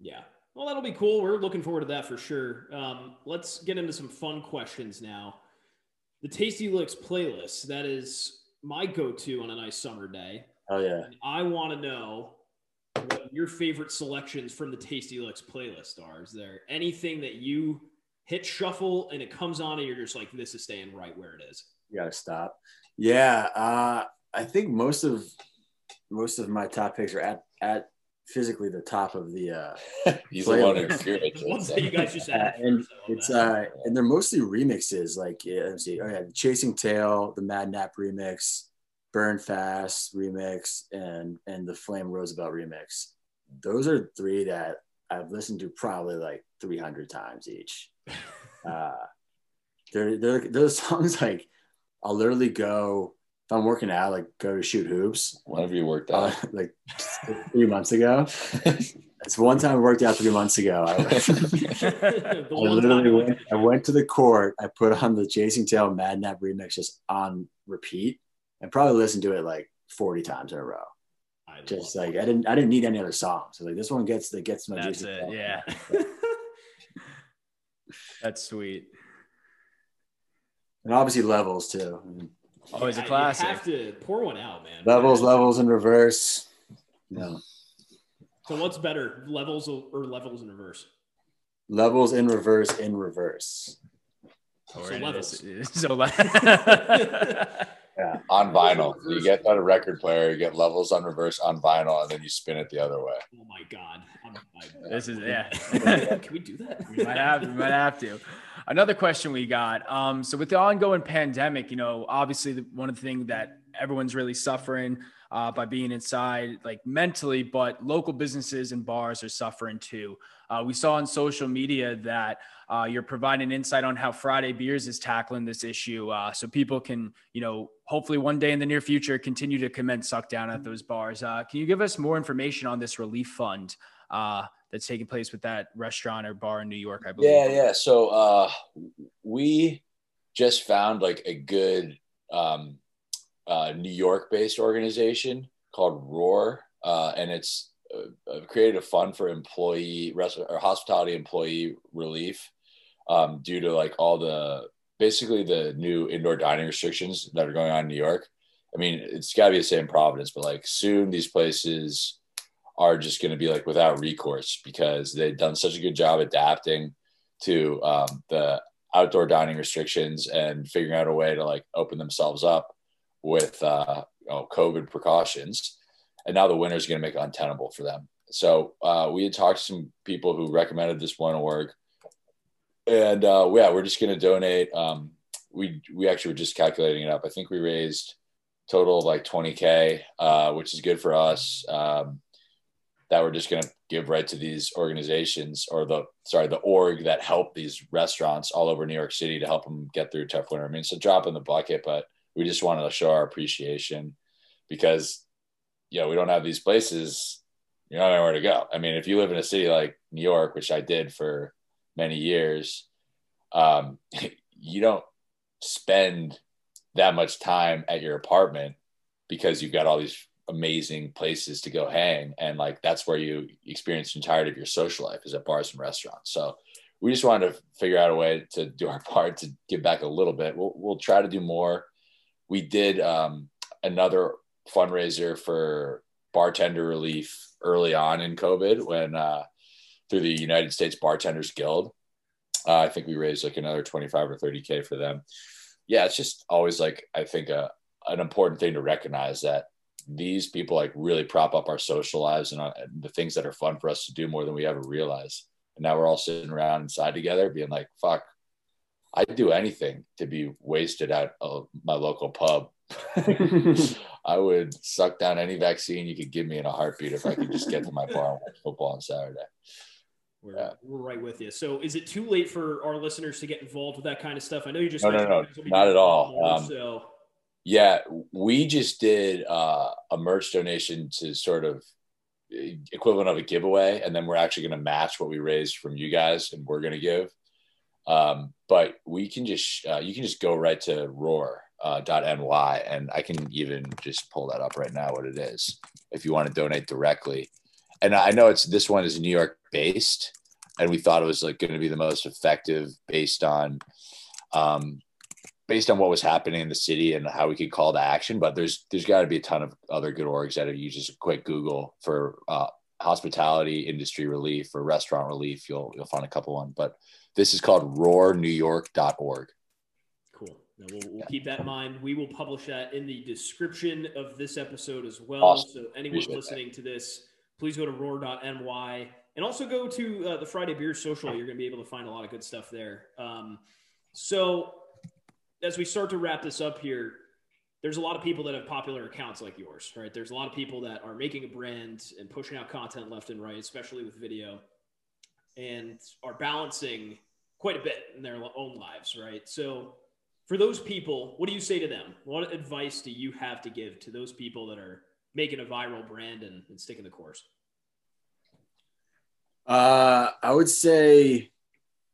Speaker 1: yeah. Well, that'll be cool. We're looking forward to that for sure. Um, let's get into some fun questions now. The Tasty Licks playlist that is my go-to on a nice summer day.
Speaker 4: Oh yeah.
Speaker 1: And I want to know what your favorite selections from the Tasty Licks playlist are. Is there anything that you hit shuffle and it comes on and you're just like, this is staying right where it is?
Speaker 4: You gotta stop. Yeah. Uh, I think most of most of my top picks are at at physically the top of the. Uh, [laughs]
Speaker 3: He's the one who curates
Speaker 1: The you guys just
Speaker 4: uh, [laughs] and it's uh, and they're mostly remixes. Like yeah, let's see, oh yeah, Chasing Tail, the Mad Nap remix, Burn Fast remix, and and the Flame Roosevelt remix. Those are three that I've listened to probably like 300 times each. [laughs] uh, they're they're those songs like I'll literally go if I'm working out, like go to shoot hoops.
Speaker 3: Whenever you worked
Speaker 4: Uh,
Speaker 3: out. [laughs]
Speaker 4: like three months ago. [laughs] It's one time I worked out three months ago. I, [laughs] I literally went, I went to the court. I put on the Chasing Tail Mad Nap remix just on repeat and probably listened to it like 40 times in a row.
Speaker 1: I love
Speaker 4: Just
Speaker 1: that.
Speaker 4: like I didn't I didn't need any other songs. So like this one gets that gets my
Speaker 2: That's
Speaker 4: juices
Speaker 2: it. Yeah. That's sweet.
Speaker 4: And obviously levels too. Oh, I mean,
Speaker 2: Always a
Speaker 1: You
Speaker 2: classic.
Speaker 1: have to pour one out, man.
Speaker 4: levels, levels in reverse. You know,
Speaker 1: So what's better, levels or levels in reverse?
Speaker 4: levels in reverse in reverse.
Speaker 2: Or
Speaker 1: So levels.
Speaker 2: is- [laughs] So le- [laughs]
Speaker 3: on vinyl. You get on a record player, you get levels on reverse on vinyl, and then you spin it the other way.
Speaker 1: Oh my god. I'm, I,
Speaker 2: this is yeah. [laughs]
Speaker 1: Can we do that?
Speaker 2: We might have, we might have to. Another question we got. Um, so with the ongoing pandemic, you know, obviously the, one of the things that everyone's really suffering uh, by being inside, like mentally, but local businesses and bars are suffering too. Uh, we saw on social media that uh, you're providing insight on how Friday Beers is tackling this issue, uh, so people can, you know, hopefully one day in the near future continue to commence suck down at those bars. Uh, can you give us more information on this relief fund? Uh, that's taking place with that restaurant or bar in New York, I believe.
Speaker 3: Yeah, yeah. So uh, we just found like a good um, uh, New York-based organization called Roar, uh, and it's uh, uh, created a fund for employee rest- or hospitality employee relief um, due to like all the basically the new indoor dining restrictions that are going on in New York. I mean, it's got to be the same Providence, but like soon these places are just going to be like without recourse because they've done such a good job adapting to um, the outdoor dining restrictions and figuring out a way to like open themselves up with uh, you know, COVID precautions. And now the winter is going to make it untenable for them. So uh, we had talked to some people who recommended this one org, and uh, yeah, we're just going to donate. Um, we we actually were just calculating it up. I think we raised total like 20k, uh, which is good for us. Um, that we're just going to give right to these organizations or the sorry the org that help these restaurants all over New York City to help them get through tough winter. I mean, it's a drop in the bucket, but we just wanted to show our appreciation because you know we don't have these places. You don't know where to go. I mean, if you live in a city like New York, which I did for many years, um, [laughs] you don't spend that much time at your apartment because you've got all these amazing places to go hang and like that's where you experience the entirety of your social life is at bars and restaurants. So we just wanted to figure out a way to do our [laughs] part to give back a little bit. We'll, we'll try to do more. We did um, another fundraiser for bartender relief early on in covid when uh, through the united states bartenders guild. Uh, i think we raised like another 25 or 30k for them. Yeah it's just always like i think a, an important thing to recognize that these people like really prop up our social lives and, uh, and the things that are fun for us to do more than we ever realize. And now we're all sitting around inside together, being like, "Fuck, I'd do anything to be wasted at uh, my local pub. [laughs] I would suck down any vaccine you could give me in a heartbeat if I could just get to my bar and watch football on Saturday."
Speaker 1: We're,
Speaker 3: Yeah.
Speaker 1: we're right with you. So, is it too late for our listeners to get involved with that kind of stuff? I know you just
Speaker 3: No, no, no,
Speaker 1: you guys will be
Speaker 3: not at all. Um,
Speaker 1: so,
Speaker 3: Yeah, we just did uh, a merch donation to sort of eh, equivalent of a giveaway, and then we're actually going to match what we raised from you guys, and we're going to give. Um, but we can just uh, you can just go right to roar uh, .ny, and I can even just pull that up right now what it is if you want to donate directly. And I know it's this one is New York based, and we thought it was like going to be the most effective based on um, based on what was happening in the city and how we could call to action. But there's there's got to be a ton of other good orgs that you just a quick Google for uh, hospitality industry relief or restaurant relief, you'll you'll find a couple one. But this is called roarnewyork.org.
Speaker 1: cool. Now, we'll, we'll keep that in mind. We will publish that in the description of this episode as well.
Speaker 3: Awesome.
Speaker 1: So, anyone
Speaker 3: Appreciate
Speaker 1: listening to this please go to roar.ny and also go to uh, the Friday Beer Social. You're going to be able to find a lot of good stuff there. Um, so, as we start to wrap this up here, there's a lot of people that have popular accounts like yours, right? There's a lot of people that are making a brand and pushing out content left and right, especially with video, and are balancing quite a bit in their own lives, right? So, for those people, what do you say to them? What advice do you have to give to those people that are making a viral brand and, and sticking the course?
Speaker 4: Uh, I would say.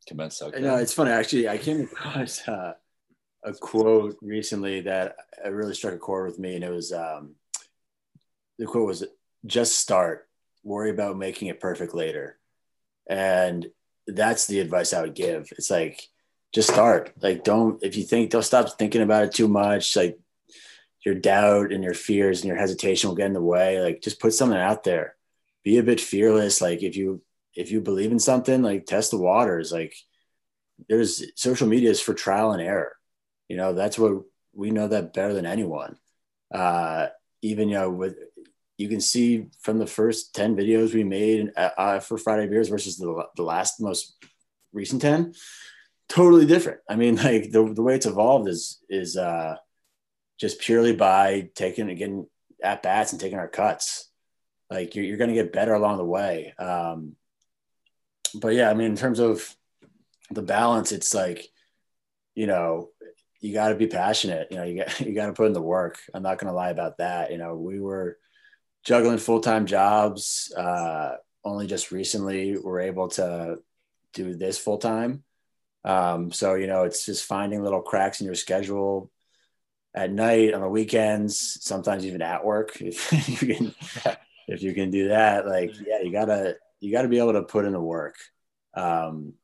Speaker 3: Commence.
Speaker 4: Okay. No, it's funny actually. I came [laughs] across uh, a quote recently that really struck a chord with me, and it was um, the quote was, "Just start. Worry about making it perfect later." And that's the advice I would give. It's like just start. Like don't if you think don't stop thinking about it too much. Like your doubt and your fears and your hesitation will get in the way. Like just put something out there. Be a bit fearless. Like if you if you believe in something, like test the waters. Like there's social media is for trial and error. You know, that's what we know that better than anyone. Uh, even you know, with you can see from the first 10 videos we made uh, uh for Friday Beers versus the, the last most recent 10, totally different. I mean, [laughs] like the, the way it's evolved is, is uh, just purely by taking, again, at bats and taking our cuts. Like you're, you're going to get better along the way. Um, but yeah, I mean, in terms of the balance, it's like, you know, you got to be passionate. You know, you got [laughs] you got to put in the work. I'm not going to lie about that. You know, we were juggling full time jobs. Uh, only just recently we're able to do this full time. Um, so you know, it's just finding little cracks in your schedule at night on the weekends, sometimes even at work. [laughs] If you can, [laughs] if you can do that, like yeah, you gotta you gotta be able to put in the work. Um,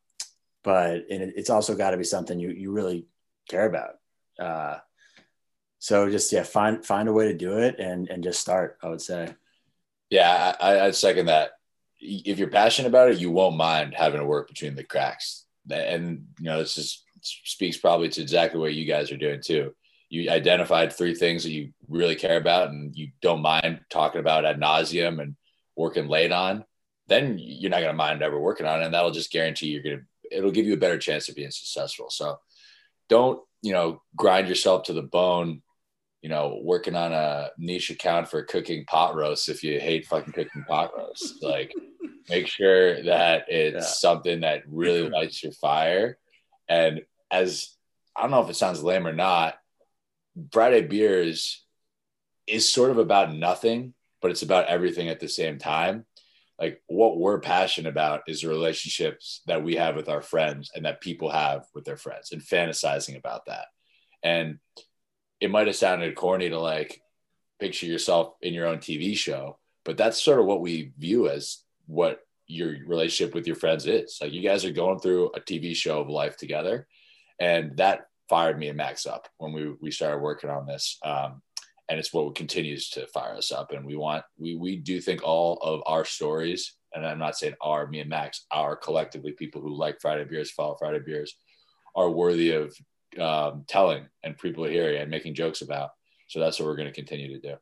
Speaker 4: but and it, it's also got to be something you you really care about. Uh, so just yeah, find find a way to do it and and just start. I would say.
Speaker 3: Yeah, I, I'd second that. If you're passionate about it, you won't mind having to work between the cracks. And you know, this just speaks probably to exactly what you guys are doing too. You identified three things that you really care about, and you don't mind talking about ad nauseum and working late on. Then you're not going to mind ever working on it, and that'll just guarantee you're going to. It'll give you a better chance of being successful. So don't you know grind yourself to the bone you know working on a niche account for cooking pot roasts if you hate fucking cooking pot roasts. Like [laughs] make sure that it's yeah. something that really [laughs] lights your fire. And as i don't know if it sounds lame or not friday beers is sort of about nothing but it's about everything at the same time like what we're passionate about is the relationships that we have with our friends and that people have with their friends and fantasizing about that. And it might have sounded corny to like picture yourself in your own TV show, but that's sort of what we view as what your relationship with your friends is. Like you guys are going through a TV show of life together. And that fired me and Max up when we, we started working on this. Um, and it's what continues to fire us up. And we want we we do think all of our stories, and I'm not saying our me and Max, our collectively people who like Friday beers, follow Friday beers, are worthy of um, telling and people hearing and making jokes about. So that's what we're going to continue to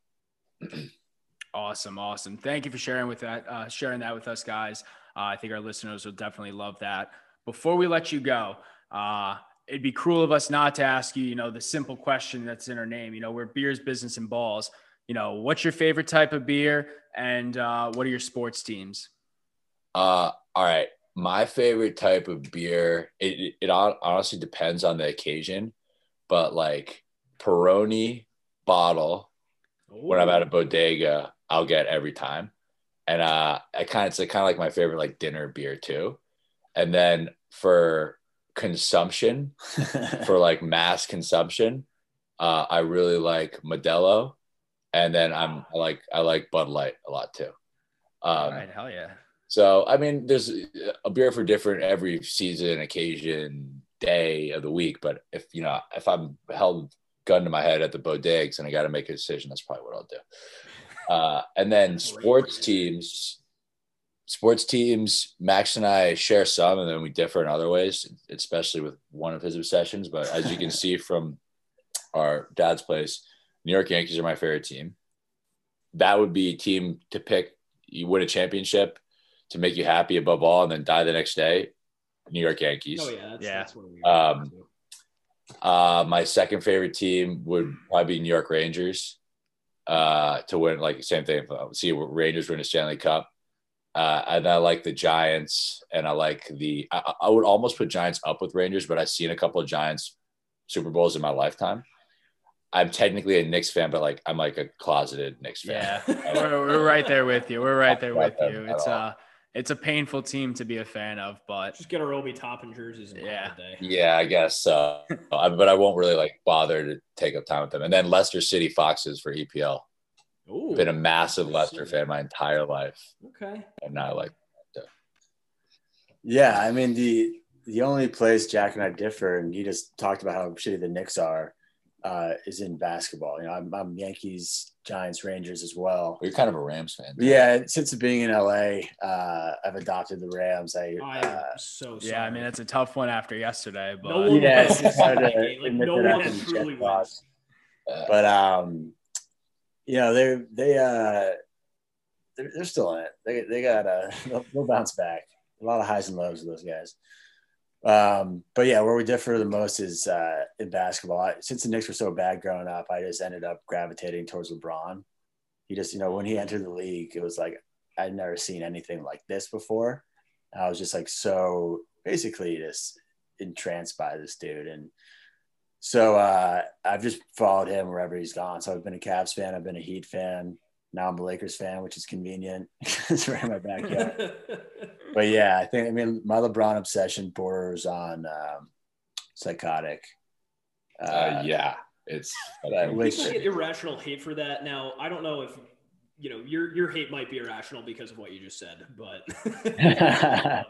Speaker 2: do. [clears throat] awesome, awesome. Thank you for sharing with that, uh, sharing that with us, guys. Uh, I think our listeners will definitely love that. Before we let you go, uh, it'd be cruel of us not to ask you, you know, the simple question that's in our name. You know, we're beers, business, and balls. You know, what's your favorite type of beer, and uh, what are your sports teams?
Speaker 3: Uh, all right. My favorite type of beer, it, it honestly depends on the occasion, but like Peroni bottle, Ooh. when I'm at a bodega, I'll get every time. And uh, I kind of, it's kind of like my favorite like dinner beer too. And then for consumption [laughs] for like mass consumption uh, i really like modelo and then i'm I like i like bud light a lot too.
Speaker 2: Um, right hell yeah.
Speaker 3: so i mean there's a beer for different every season occasion day of the week but if you know if i'm held gun to my head at the bodegas and i got to make a decision that's probably what i'll do. Uh, and then sports teams sports teams, Max and I share some, and then we differ in other ways, especially with one of his obsessions. But as you can [laughs] see from our dad's place, New York Yankees are my favorite team. That would be a team to pick you win a championship to make you happy above all, and then die the next day. New York Yankees.
Speaker 1: Oh yeah, that's,
Speaker 2: Yeah.
Speaker 1: that's what we
Speaker 3: Um, Uh, my second favorite team would probably be New York Rangers. Uh, to win like same thing. uh, See Rangers win a Stanley Cup. Uh, and I like the Giants, and I like the. I, I would almost put Giants up with Rangers, but I've seen a couple of Giants Super Bowls in my lifetime. I'm technically a Knicks fan, but like I'm like a closeted Knicks fan.
Speaker 2: Yeah, [laughs] we're, we're right there with you. We're right there with you. It's
Speaker 3: all.
Speaker 2: a it's a painful team to be a fan of, but
Speaker 1: just get a Obi Toppin jerseys.
Speaker 2: Yeah.
Speaker 1: yeah.
Speaker 3: I guess so. [laughs] But I won't really like bother to take up time with them. And then Leicester City Foxes for EPL.
Speaker 1: Ooh.
Speaker 3: Been a massive Leicester fan my entire life,
Speaker 1: Okay.
Speaker 3: and now I like
Speaker 4: Yeah, I mean the the only place Jack and I differ, and you just talked about how shitty the Knicks are, uh, is in basketball. You know, I'm, I'm Yankees, Giants, Rangers as well.
Speaker 3: you're kind of a Rams fan.
Speaker 4: But yeah, since being in LA, uh, I've adopted the Rams. I,
Speaker 1: I
Speaker 4: uh,
Speaker 1: so sorry.
Speaker 2: yeah, I mean it's a tough one after yesterday. But
Speaker 1: no one
Speaker 4: Yeah,
Speaker 1: wins
Speaker 4: it's hard to.
Speaker 1: Like,
Speaker 4: admit
Speaker 1: no
Speaker 4: that
Speaker 1: one
Speaker 4: after
Speaker 1: truly
Speaker 4: Jets
Speaker 1: wins.
Speaker 4: lost. But um, you know they they uh they're, they're still in it. They they got uh [laughs] they'll, they'll bounce back. A lot of highs and lows with those guys. Um, but yeah, where we differ the most is uh, in basketball. I, since the Knicks were so bad growing up, I just ended up gravitating towards LeBron. He just, you know, when he entered the league, it was like I'd never seen anything like this before. I was just like so basically just entranced by this dude, and so uh, I've just followed him wherever he's gone. So I've been a Cavs fan, I've been a Heat fan. Now I'm a Lakers fan, which is convenient. [laughs] it's right in my backyard [laughs] but yeah, I think I mean my LeBron obsession borders on um, psychotic. Uh,
Speaker 3: uh, yeah, it's
Speaker 4: but which
Speaker 1: People get irrational hate for that. Now, I don't know if you know your your hate might be irrational because of what you just said, but [laughs]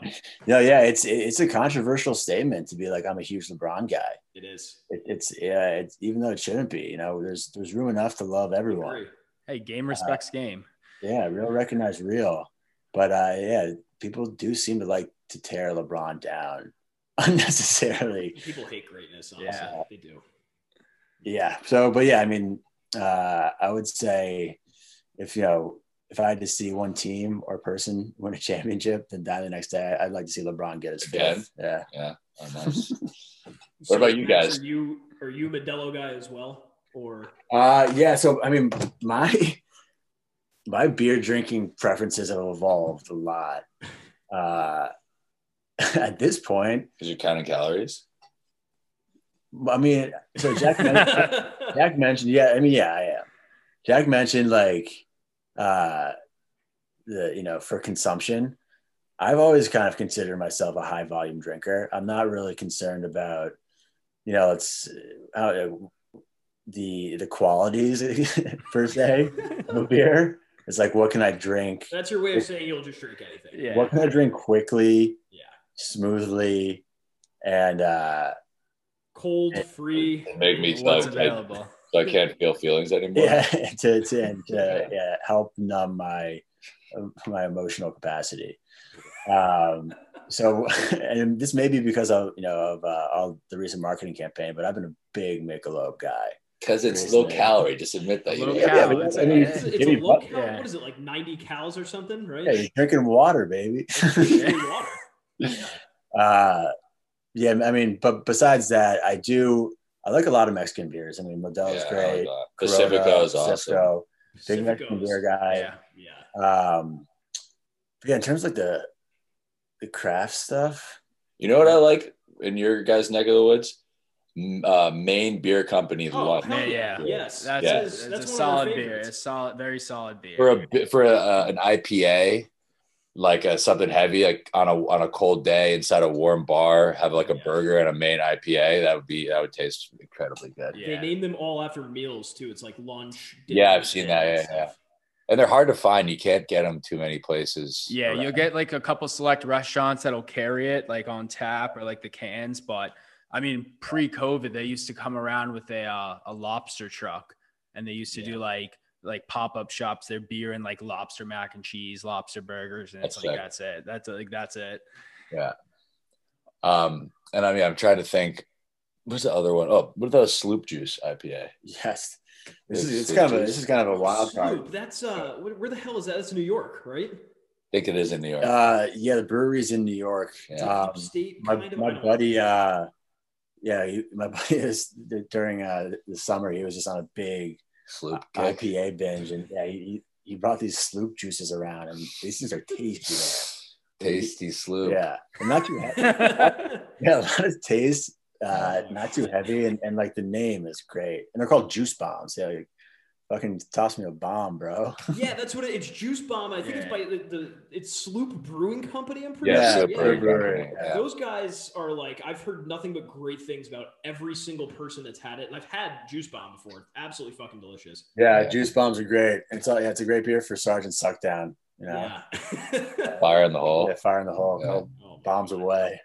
Speaker 4: no, yeah, it's it's a controversial statement to be like I'm a huge LeBron guy.
Speaker 1: it is.
Speaker 4: It, it's yeah, it's even though it shouldn't be. You know, there's there's room enough to love everyone.
Speaker 2: Hey, game respects game.
Speaker 4: Yeah, real recognize real. But uh, yeah, people do seem to like to tear LeBron down [laughs] unnecessarily.
Speaker 1: People hate greatness. Honestly,
Speaker 2: Yeah.
Speaker 1: they do.
Speaker 4: Yeah. So, but yeah, I mean, uh, I would say if you know if I had to see one team or person win a championship, then die the next day, I'd like to see LeBron get his
Speaker 3: Again?
Speaker 4: fifth. Yeah.
Speaker 3: yeah. Oh, [laughs] nice.
Speaker 1: So,
Speaker 3: about you guys?
Speaker 1: Are you are you a Modelo guy as well, or
Speaker 4: Uh, yeah. So, I mean, my my beer drinking preferences have evolved a lot. Uh, [laughs] at this point,
Speaker 3: Because you're counting calories.
Speaker 4: I mean, so Jack mentioned, [laughs] Jack mentioned, yeah, I mean, yeah, I am. Jack mentioned like uh the you know for consumption. I've always kind of considered myself a high volume drinker. I'm not really concerned about you know it's how the the qualities [laughs] per se of a [laughs] beer. It's like what can I drink?
Speaker 1: that's your way of saying you'll just drink anything?
Speaker 2: Yeah.
Speaker 4: What can I drink quickly,
Speaker 1: Yeah.
Speaker 4: smoothly, and uh
Speaker 1: Cold, free.
Speaker 3: Make me so,
Speaker 2: available?
Speaker 3: So I can't feel feelings anymore.
Speaker 4: yeah to to, and to yeah, help numb my my emotional capacity um so [laughs] and this may be because of you know of uh, all the recent marketing campaign but i've been a big michelob guy
Speaker 3: Because it's
Speaker 4: Seriously.
Speaker 3: low calorie. Just admit that. You
Speaker 2: Low
Speaker 3: know?
Speaker 2: cal-
Speaker 4: yeah, but
Speaker 2: that's
Speaker 4: I
Speaker 2: a-
Speaker 4: mean,
Speaker 1: It's, it's a
Speaker 4: me
Speaker 1: low
Speaker 4: bu-
Speaker 1: cal.
Speaker 2: yeah.
Speaker 1: What is it like? Ninety cows or something, right?
Speaker 4: yeah, you're drinking water baby
Speaker 1: Drinking water. [laughs] Yeah.
Speaker 4: uh yeah i mean but besides that i do i like a lot of mexican beers i mean modelo's
Speaker 3: Yeah,
Speaker 4: great
Speaker 3: Pacifico is awesome.
Speaker 4: Pacifico, big mexican
Speaker 1: Pacificos.
Speaker 4: beer guy
Speaker 2: Yeah.
Speaker 1: Yeah.
Speaker 4: Um, but yeah, in terms of like the the craft stuff,
Speaker 3: You know what I like in your guys' neck of the woods? M- Uh, Maine Beer Company
Speaker 1: Oh,
Speaker 3: Lunch.
Speaker 1: hell
Speaker 2: Yeah,
Speaker 1: yeah.
Speaker 2: yeah.
Speaker 1: Yes.
Speaker 2: That's,
Speaker 3: Yeah.
Speaker 2: a,
Speaker 1: That's-
Speaker 2: it's
Speaker 1: that's
Speaker 2: a
Speaker 1: one of our
Speaker 2: solid beer.
Speaker 1: favorites.
Speaker 2: It's solid, very solid beer.
Speaker 3: for a bit for a, uh, an IPA, like a, something heavy, like on a on a cold day inside a warm bar, have like a
Speaker 1: Yeah.
Speaker 3: burger and a Maine IPA. That would be that would taste incredibly good.
Speaker 2: yeah.
Speaker 1: They name them all after meals too. It's like lunch.
Speaker 3: Yeah, I've seen that, yeah,
Speaker 1: stuff.
Speaker 3: And they're hard to find. You can't get them too many places.
Speaker 2: Yeah,
Speaker 3: around.
Speaker 2: you'll get like a couple select restaurants that'll carry it like on tap or like the cans. But I mean, pre-COVID, they used to come around with a uh, a lobster truck, and they used to do like like pop-up shops. Their beer and like lobster mac and cheese, lobster burgers, and it's
Speaker 3: That's
Speaker 2: like
Speaker 3: sick.
Speaker 2: that's it. That's like that's it. Yeah.
Speaker 3: Um, and I mean, I'm trying to think. What's the other one? Oh, what about a Sloop Juice IPA?
Speaker 4: yes, This is
Speaker 3: It's-
Speaker 4: it's kind of a, this is kind of a wild card.
Speaker 1: Sloop, That's uh, where, where the hell is that? That's New York, right?
Speaker 3: I think it is in New York.
Speaker 4: Uh, yeah, the brewery's in New York.
Speaker 3: Yeah.
Speaker 4: Um,
Speaker 1: State,
Speaker 4: my
Speaker 1: kind of. I
Speaker 4: my buddy, uh, yeah, he, my [laughs] buddy is during uh the summer. He was just on a big
Speaker 3: Sloop kick.
Speaker 4: IPA binge, and yeah, he, he brought these sloop juices around, and these things are tasty.
Speaker 3: Tasty sloop.
Speaker 4: Yeah, and not too heavy. [laughs] yeah, a lot of taste, uh, not too heavy, and, and like the name is great, and they're called juice bombs. Yeah, like, fucking toss me a bomb, bro.
Speaker 1: yeah, that's what it, it's. Juice Bomb. I think it's by the, the it's Sloop Brewing Company. I'm pretty
Speaker 3: Yeah,
Speaker 1: sure.
Speaker 3: Sloop
Speaker 1: Yeah.
Speaker 3: Brewing
Speaker 4: Brewery, yeah.
Speaker 3: yeah.
Speaker 1: Those guys are like I've heard nothing but great things about every single person that's had it, and I've had Juice Bomb before. It's absolutely fucking delicious.
Speaker 4: Yeah,
Speaker 3: Yeah.
Speaker 4: juice bombs are great. It's all, yeah, it's a great beer for Sergeant Suckdown. You know,
Speaker 1: Yeah. [laughs]
Speaker 3: Fire in the hole.
Speaker 4: yeah, fire in the hole,
Speaker 3: Yeah.
Speaker 4: no
Speaker 1: Oh,
Speaker 4: bombs
Speaker 1: God.
Speaker 4: away.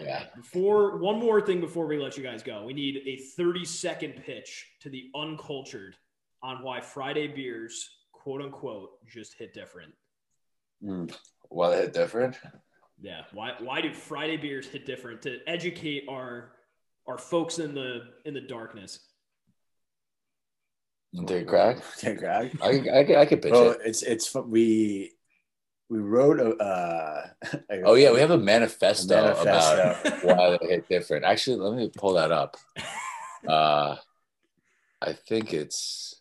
Speaker 1: I
Speaker 3: Yeah.
Speaker 1: Before one more thing before we let you guys go, we need a 30 second pitch to the uncultured on why Friday beers, quote unquote, just hit different.
Speaker 4: Mm.
Speaker 3: they hit different.
Speaker 1: Yeah. Why why do Friday beers hit different to educate our our folks in the in the darkness?
Speaker 3: Take a crack.
Speaker 4: Okay, Greg.
Speaker 3: I, can- I, can- I can pitch
Speaker 4: Well,
Speaker 3: it.
Speaker 4: it's it's we we wrote a. Uh, [laughs] a-
Speaker 3: Oh yeah, we have a manifesto,
Speaker 4: manifesto.
Speaker 3: about [laughs] why they hit different. Actually, let me pull that up. Uh, I think it's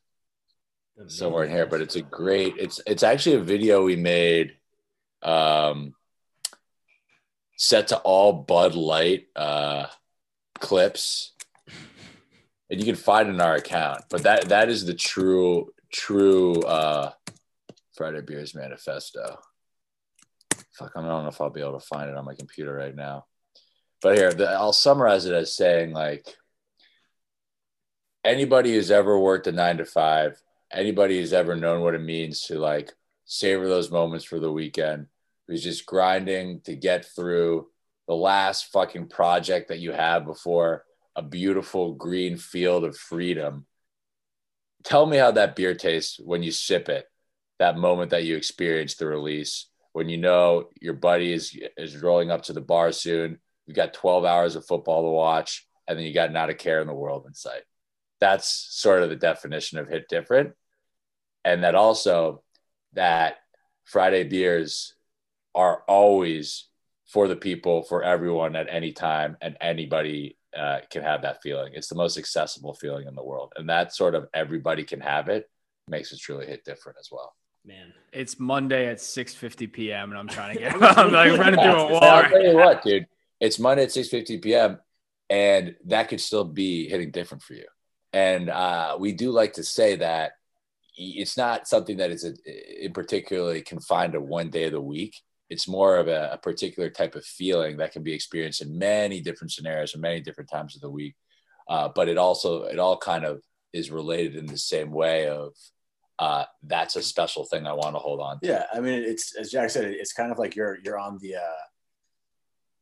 Speaker 3: somewhere in here, but it's a great. It's it's actually a video we made, um, set to all Bud Light uh, clips, and you can find it in our account. But that that is the true true uh, Friday Beers manifesto. Fuck, I don't know if I'll be able to find it on my computer right now. But here, the, I'll summarize it as saying like anybody who's ever worked a nine to five, anybody who's ever known what it means to like savor those moments for the weekend, who's just grinding to get through the last fucking project that you have before a beautiful green field of freedom. Tell me how that beer tastes when you sip it, that moment that you experience the release, when you know your buddy is is rolling up to the bar soon, you've got 12 hours of football to watch, and then you got not a care in the world in sight. That's sort of the definition of hit different. And that also that friday beers are always for the people for everyone at any time and anybody uh, can have that feeling. It's the most accessible feeling in the world and that sort of everybody can have it makes it truly hit different as well
Speaker 1: man.
Speaker 2: It's Monday at 6:50 p.m. and I'm trying to get. [laughs] [laughs] I'm like running through a wall.
Speaker 3: I'll
Speaker 2: right
Speaker 3: tell you
Speaker 2: now.
Speaker 3: what dude it's monday at 6.50 p.m and that could still be hitting different for you and uh, we do like to say that it's not something that is a, in particularly confined to one day of the week it's more of a, a particular type of feeling that can be experienced in many different scenarios and many different times of the week uh, but it also it all kind of is related in the same way of uh, that's a special thing i want to hold on to
Speaker 4: Yeah, I mean, it's as Jack said, it's kind of like you're you're on the uh,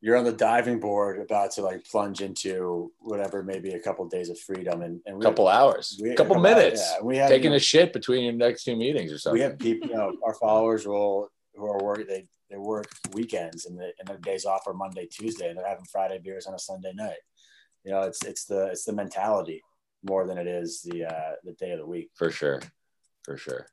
Speaker 4: you're on the diving board, about to like plunge into whatever, maybe a couple days of freedom, and, and
Speaker 3: a
Speaker 4: we
Speaker 3: couple hours
Speaker 4: we-
Speaker 3: a couple
Speaker 4: hours,
Speaker 3: minutes
Speaker 4: yeah, we have
Speaker 3: taking a shit between your next two meetings or something
Speaker 4: we have people, you know, our followers will who are working they they work weekends and, the, and their days off are Monday, Tuesday, and they're having Friday beers on a Sunday night. You know, it's it's the it's the mentality more than it is the uh, the day of the week.
Speaker 3: for sure for sure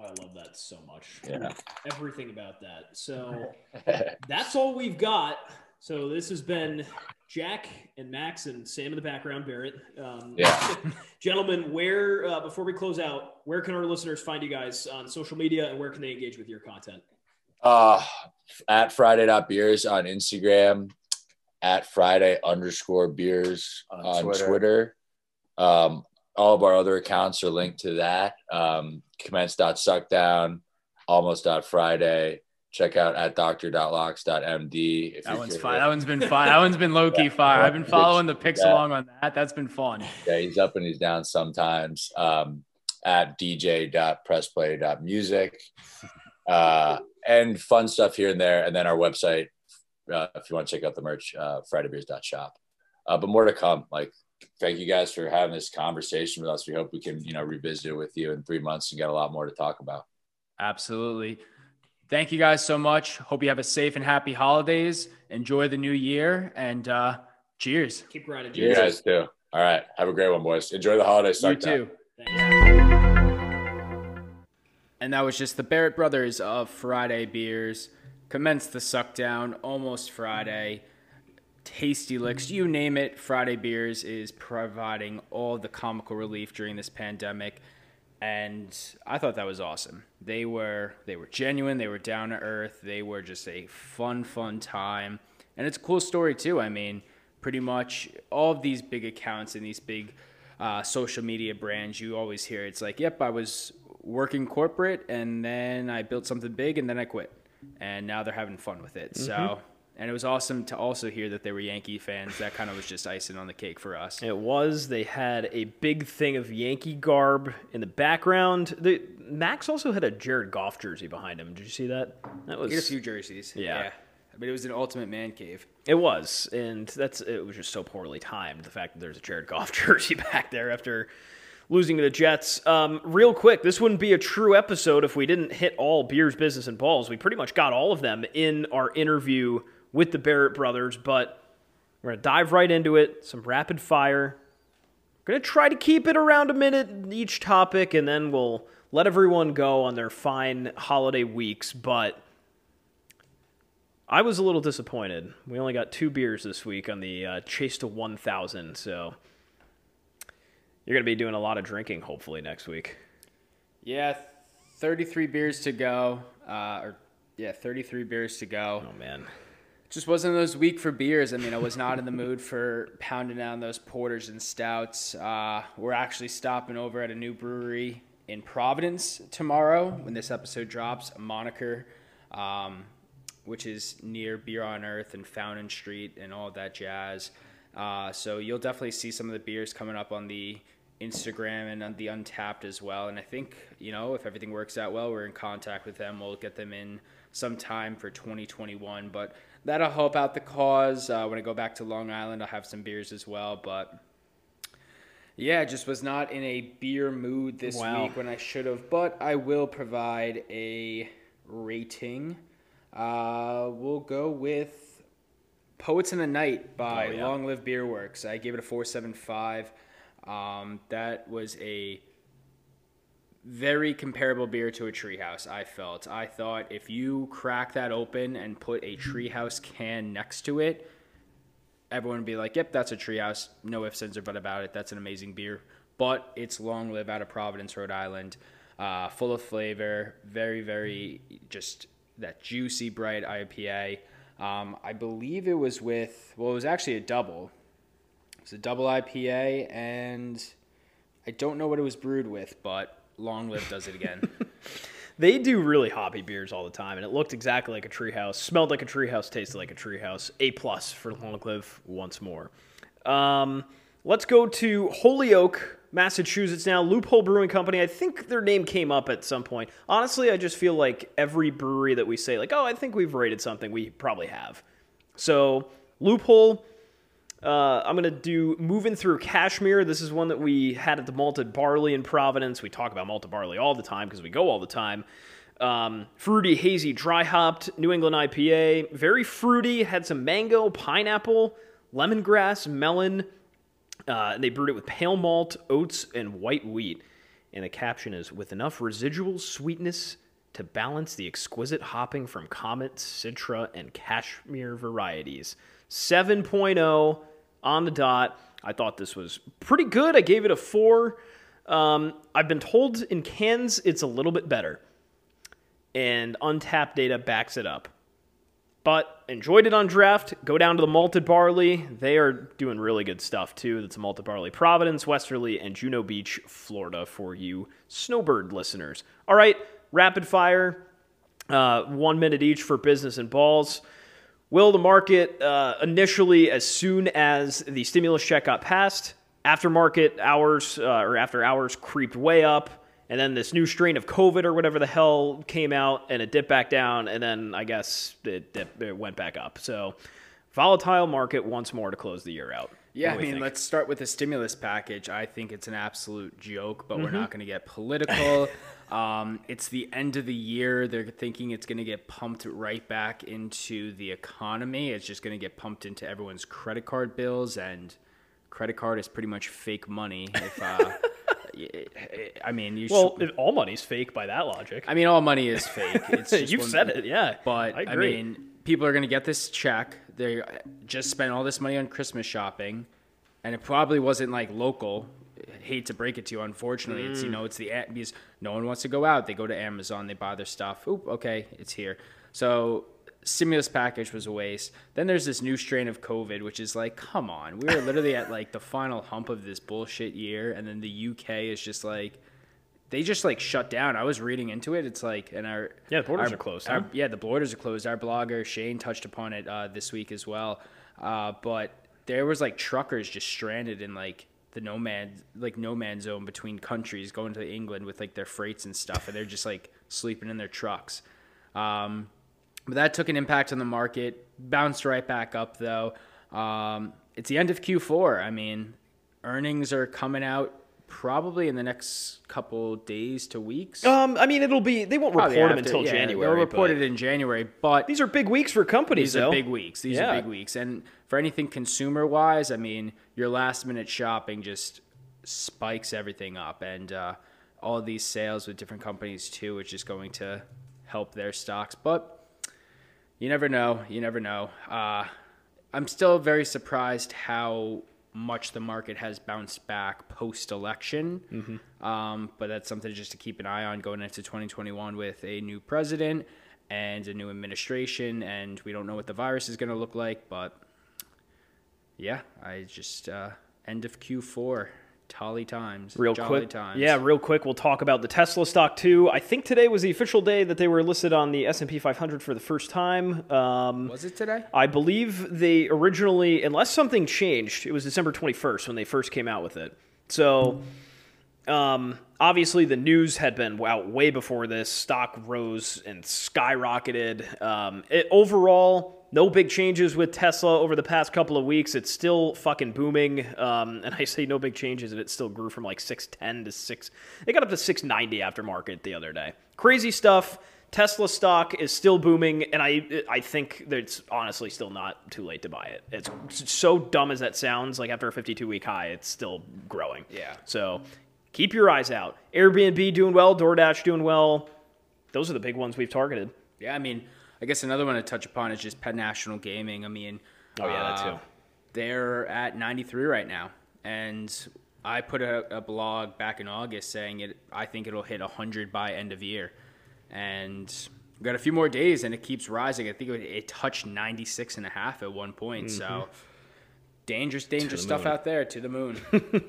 Speaker 1: I love that so much.
Speaker 3: Yeah.
Speaker 1: Everything about that. So [laughs] that's all we've got. So this has been Jack and Max and Sam in the background, Barrett. Um,
Speaker 3: Yeah. [laughs]
Speaker 1: gentlemen, where uh, before we close out, where can our listeners find you guys on social media, and where can they engage with your content?
Speaker 3: Uh, at Friday dot beers on Instagram, at Friday underscore beers
Speaker 4: On
Speaker 3: on,
Speaker 4: Twitter.
Speaker 3: Twitter. Um, all of our other accounts are linked to that. Um, commence dot suckdown, almost Friday. Check out at doctor.locks.md. If
Speaker 2: That one's fine. That one's been fun. That one's been low key fire. I've been [laughs] following the picks
Speaker 3: Yeah.
Speaker 2: along on that. That's been fun.
Speaker 3: Yeah, he's up and he's down sometimes. Um, at dj.pressplay.music. Uh, and fun stuff here and there. And then our website, uh, if you want to check out the merch, uh, fridaybeers.shop. Uh, but more to come. Like, thank you guys for having this conversation with us. We hope we can, you know, revisit it with you in three months and get a lot more to talk about.
Speaker 2: Absolutely. Thank you guys so much. Hope you have a safe and happy holidays. Enjoy the new year and uh, cheers.
Speaker 1: Keep grinding,
Speaker 3: You guys too. All right. Have a great one, boys. Enjoy the holiday.
Speaker 2: You too. And that was just the Barrett brothers of Friday Beers. Commenced the suck down almost Friday. Tasty licks, you name it. Friday Beers is providing all the comical relief during this pandemic. And I thought that was awesome. They were they were genuine, they were down to earth, they were just a fun, fun time. And it's a cool story too. I mean, pretty much all of these big accounts and these big uh, social media brands, you always hear it's like, yep, I was working corporate and then I built something big and then I quit. And now they're having fun with it. So, and it was awesome to also hear that they were Yankee fans. That kind of was just icing on the cake for us.
Speaker 1: It was. They had a big thing of Yankee garb in the background. The, Max also had a Jared Goff jersey behind him. Did you see that? That was
Speaker 2: Get a few jerseys.
Speaker 1: Yeah.
Speaker 2: I mean, it was an ultimate man cave.
Speaker 1: It was, and that's it was just so poorly timed. The fact that there's a Jared Goff [laughs] jersey back there after losing to the Jets. Um, real quick, this wouldn't be a true episode if we didn't hit all beers, business, and balls. We pretty much got all of them in our interview with the Barrett brothers, but we're gonna dive right into it. Some rapid fire. Gonna try to keep it around a minute each topic, and then we'll let everyone go on their fine holiday weeks. But I was a little disappointed. We only got two beers this week on the uh, Chase to 1,000, so you're going to be doing a lot of drinking hopefully next week.
Speaker 2: Yeah, 33 beers to go. Uh, or yeah, 33 beers to go.
Speaker 1: Oh, man.
Speaker 2: Just wasn't those week for beers. I mean, I was not in the mood for pounding down those porters and stouts. Uh, we're actually stopping over at a new brewery in Providence tomorrow when this episode drops. Moniker, um, which is near Beer on Earth and Fountain Street and all that jazz. Uh, so you'll definitely see some of the beers coming up on the Instagram and on the Untappd as well. And I think you know if everything works out well, we're in contact with them. We'll get them in sometime for 2021. But that'll help out the cause. Uh, when I go back to Long Island, I'll have some beers as well. But yeah, just was not in a beer mood this
Speaker 1: Wow.
Speaker 2: week when I should have. But I will provide a rating. Uh, we'll go with Poets in the Night by
Speaker 1: Oh, yeah.
Speaker 2: Long Live Beerworks. I gave it a 475. Um, that was a very comparable beer to a treehouse, I felt. I thought if you crack that open and put a treehouse can next to it, everyone would be like, yep, that's a treehouse. No ifs, ands, or buts about it. That's an amazing beer. But it's long live out of Providence, Rhode Island. Uh, full of flavor, very, very just that juicy, bright IPA. Um, I believe it was with, well, it was actually a double. It was a double IPA, and I don't know what it was brewed with, but Long Live does it again. [laughs]
Speaker 1: They do really hoppy beers all the time, and it looked exactly like a treehouse, smelled like a treehouse, tasted like a treehouse. A plus for Long Live once more. Um, let's go to Holyoke, Massachusetts now. Loophole Brewing Company. I think their name came up at some point. Honestly, I just feel like every brewery that we say, like, oh, I think we've rated something, we probably have. So Loophole. Uh, I'm going to do Moving Through Kashmir. This is one that we had at the Malted Barley in Providence. We talk about malted barley all the time because we go all the time. Um, fruity, hazy, dry hopped New England IPA. Very fruity. Had some mango, pineapple, lemongrass, melon. Uh, they brewed it with pale malt, oats, and white wheat. And the caption is with enough residual sweetness to balance the exquisite hopping from Comet, Citra, and Kashmir varieties. 7.0 on the dot. I thought this was pretty good. I gave it a 4. Um, I've been told in cans it's a little bit better. And Untappd data backs it up but enjoyed it on draft. Go down to the malted barley. They are doing really good stuff too. That's malted barley Providence, Westerly, and Juno Beach, Florida for you snowbird listeners. All right, rapid fire. Uh, one minute each for business and balls. Will the market uh, initially, as soon as the stimulus check got passed, after market hours uh, or after hours creeped way up, and then this new strain of COVID or whatever the hell came out, and it dipped back down, and then I guess it, dipped, it went back up. So, volatile market once more to close the year out.
Speaker 2: Yeah, I mean,
Speaker 1: think?
Speaker 2: let's start with the stimulus package. I think it's an absolute joke, but we're
Speaker 1: Mm-hmm.
Speaker 2: not going to get political. [laughs] um, it's the end of the year. They're thinking it's going to get pumped right back into the economy. It's just going to get pumped into everyone's credit card bills and credit card is pretty much fake money. If uh, [laughs] I mean, you
Speaker 1: Well,
Speaker 2: should,
Speaker 1: all money's fake by that logic.
Speaker 2: I mean, all money is fake. [laughs] It's just
Speaker 1: You've said it, yeah.
Speaker 2: But
Speaker 1: I
Speaker 2: I, mean, people are going to get this check. They just spent all this money on Christmas shopping, and it probably wasn't like local. Hate to break it to you, unfortunately, it's you
Speaker 1: Mm.
Speaker 2: know it's the because no one wants to go out. They go to Amazon, they buy their stuff. Oop, okay, it's here. So stimulus package was a waste. Then there's this new strain of COVID, which is like, come on, we are literally at like the final hump of this bullshit year, and then the UK is just like they just like shut down. I was reading into it. It's like, and our
Speaker 1: Yeah, the borders
Speaker 2: our-
Speaker 1: are closed,
Speaker 2: our- yeah, the borders are closed. Our blogger Shane touched upon it uh, this week as well. Uh, but there was like truckers just stranded in like the no man like no man zone between countries, going to England with like their freights and stuff, and they're just like sleeping in their trucks. Um, but that took an impact on the market. Bounced right back up though. Um, it's the end of Q4. I mean, earnings are coming out probably in the next couple days to weeks.
Speaker 1: um, I mean, it'll be they won't
Speaker 2: Probably
Speaker 1: report them
Speaker 2: after-
Speaker 1: until
Speaker 2: yeah,
Speaker 1: January.
Speaker 2: They'll report it in January, but
Speaker 1: These are big weeks for companies,
Speaker 2: these are big weeks. These
Speaker 1: Yeah.
Speaker 2: are big weeks, and for anything consumer wise, I mean, your last minute shopping just spikes everything up, and uh, all these sales with different companies too, which is going to help their stocks. But you never know. You never know. Uh, I'm still very surprised how much the market has bounced back post election.
Speaker 1: Mm-hmm.
Speaker 2: Um, but that's something just to keep an eye on going into 2021 with a new president and a new administration. And we don't know what the virus is going to look like. But yeah, I just, uh, end of Q4, Tolly times.
Speaker 1: Real
Speaker 2: jolly
Speaker 1: quick,
Speaker 2: times.
Speaker 1: yeah, real quick. We'll talk about the Tesla stock too. I think today was the official day that they were listed on the S and P 500 for the first time. Um,
Speaker 2: Was it today?
Speaker 1: I believe they originally, unless something changed, it was December 21st when they first came out with it. So, um, obviously, the news had been out way before this. Stock rose and skyrocketed. Um, it, overall, no big changes with Tesla over the past couple of weeks. It's still fucking booming. Um, and I say no big changes, and it still grew from like 610 to 6. It got up to 690 after market the other day. Crazy stuff. Tesla stock is still booming, and I I think that it's honestly still not too late to buy it. It's so dumb as that sounds. Like after a 52 week high, it's still growing.
Speaker 2: Yeah.
Speaker 1: So keep your eyes out. Airbnb doing well, DoorDash doing well. Those are the big ones we've targeted.
Speaker 2: Yeah, I mean, I guess another one to touch upon is just Penn National Gaming. I mean,
Speaker 1: Oh, yeah, that
Speaker 2: uh,
Speaker 1: too.
Speaker 2: They're at 93 right now, and I put a, a blog back in August saying it. I think it'll hit 100 by end of year, and we've got a few more days, and it keeps rising. I think it, it touched 96 and a half at one point. So dangerous, dangerous stuff
Speaker 1: moon.
Speaker 2: out there to the moon. [laughs]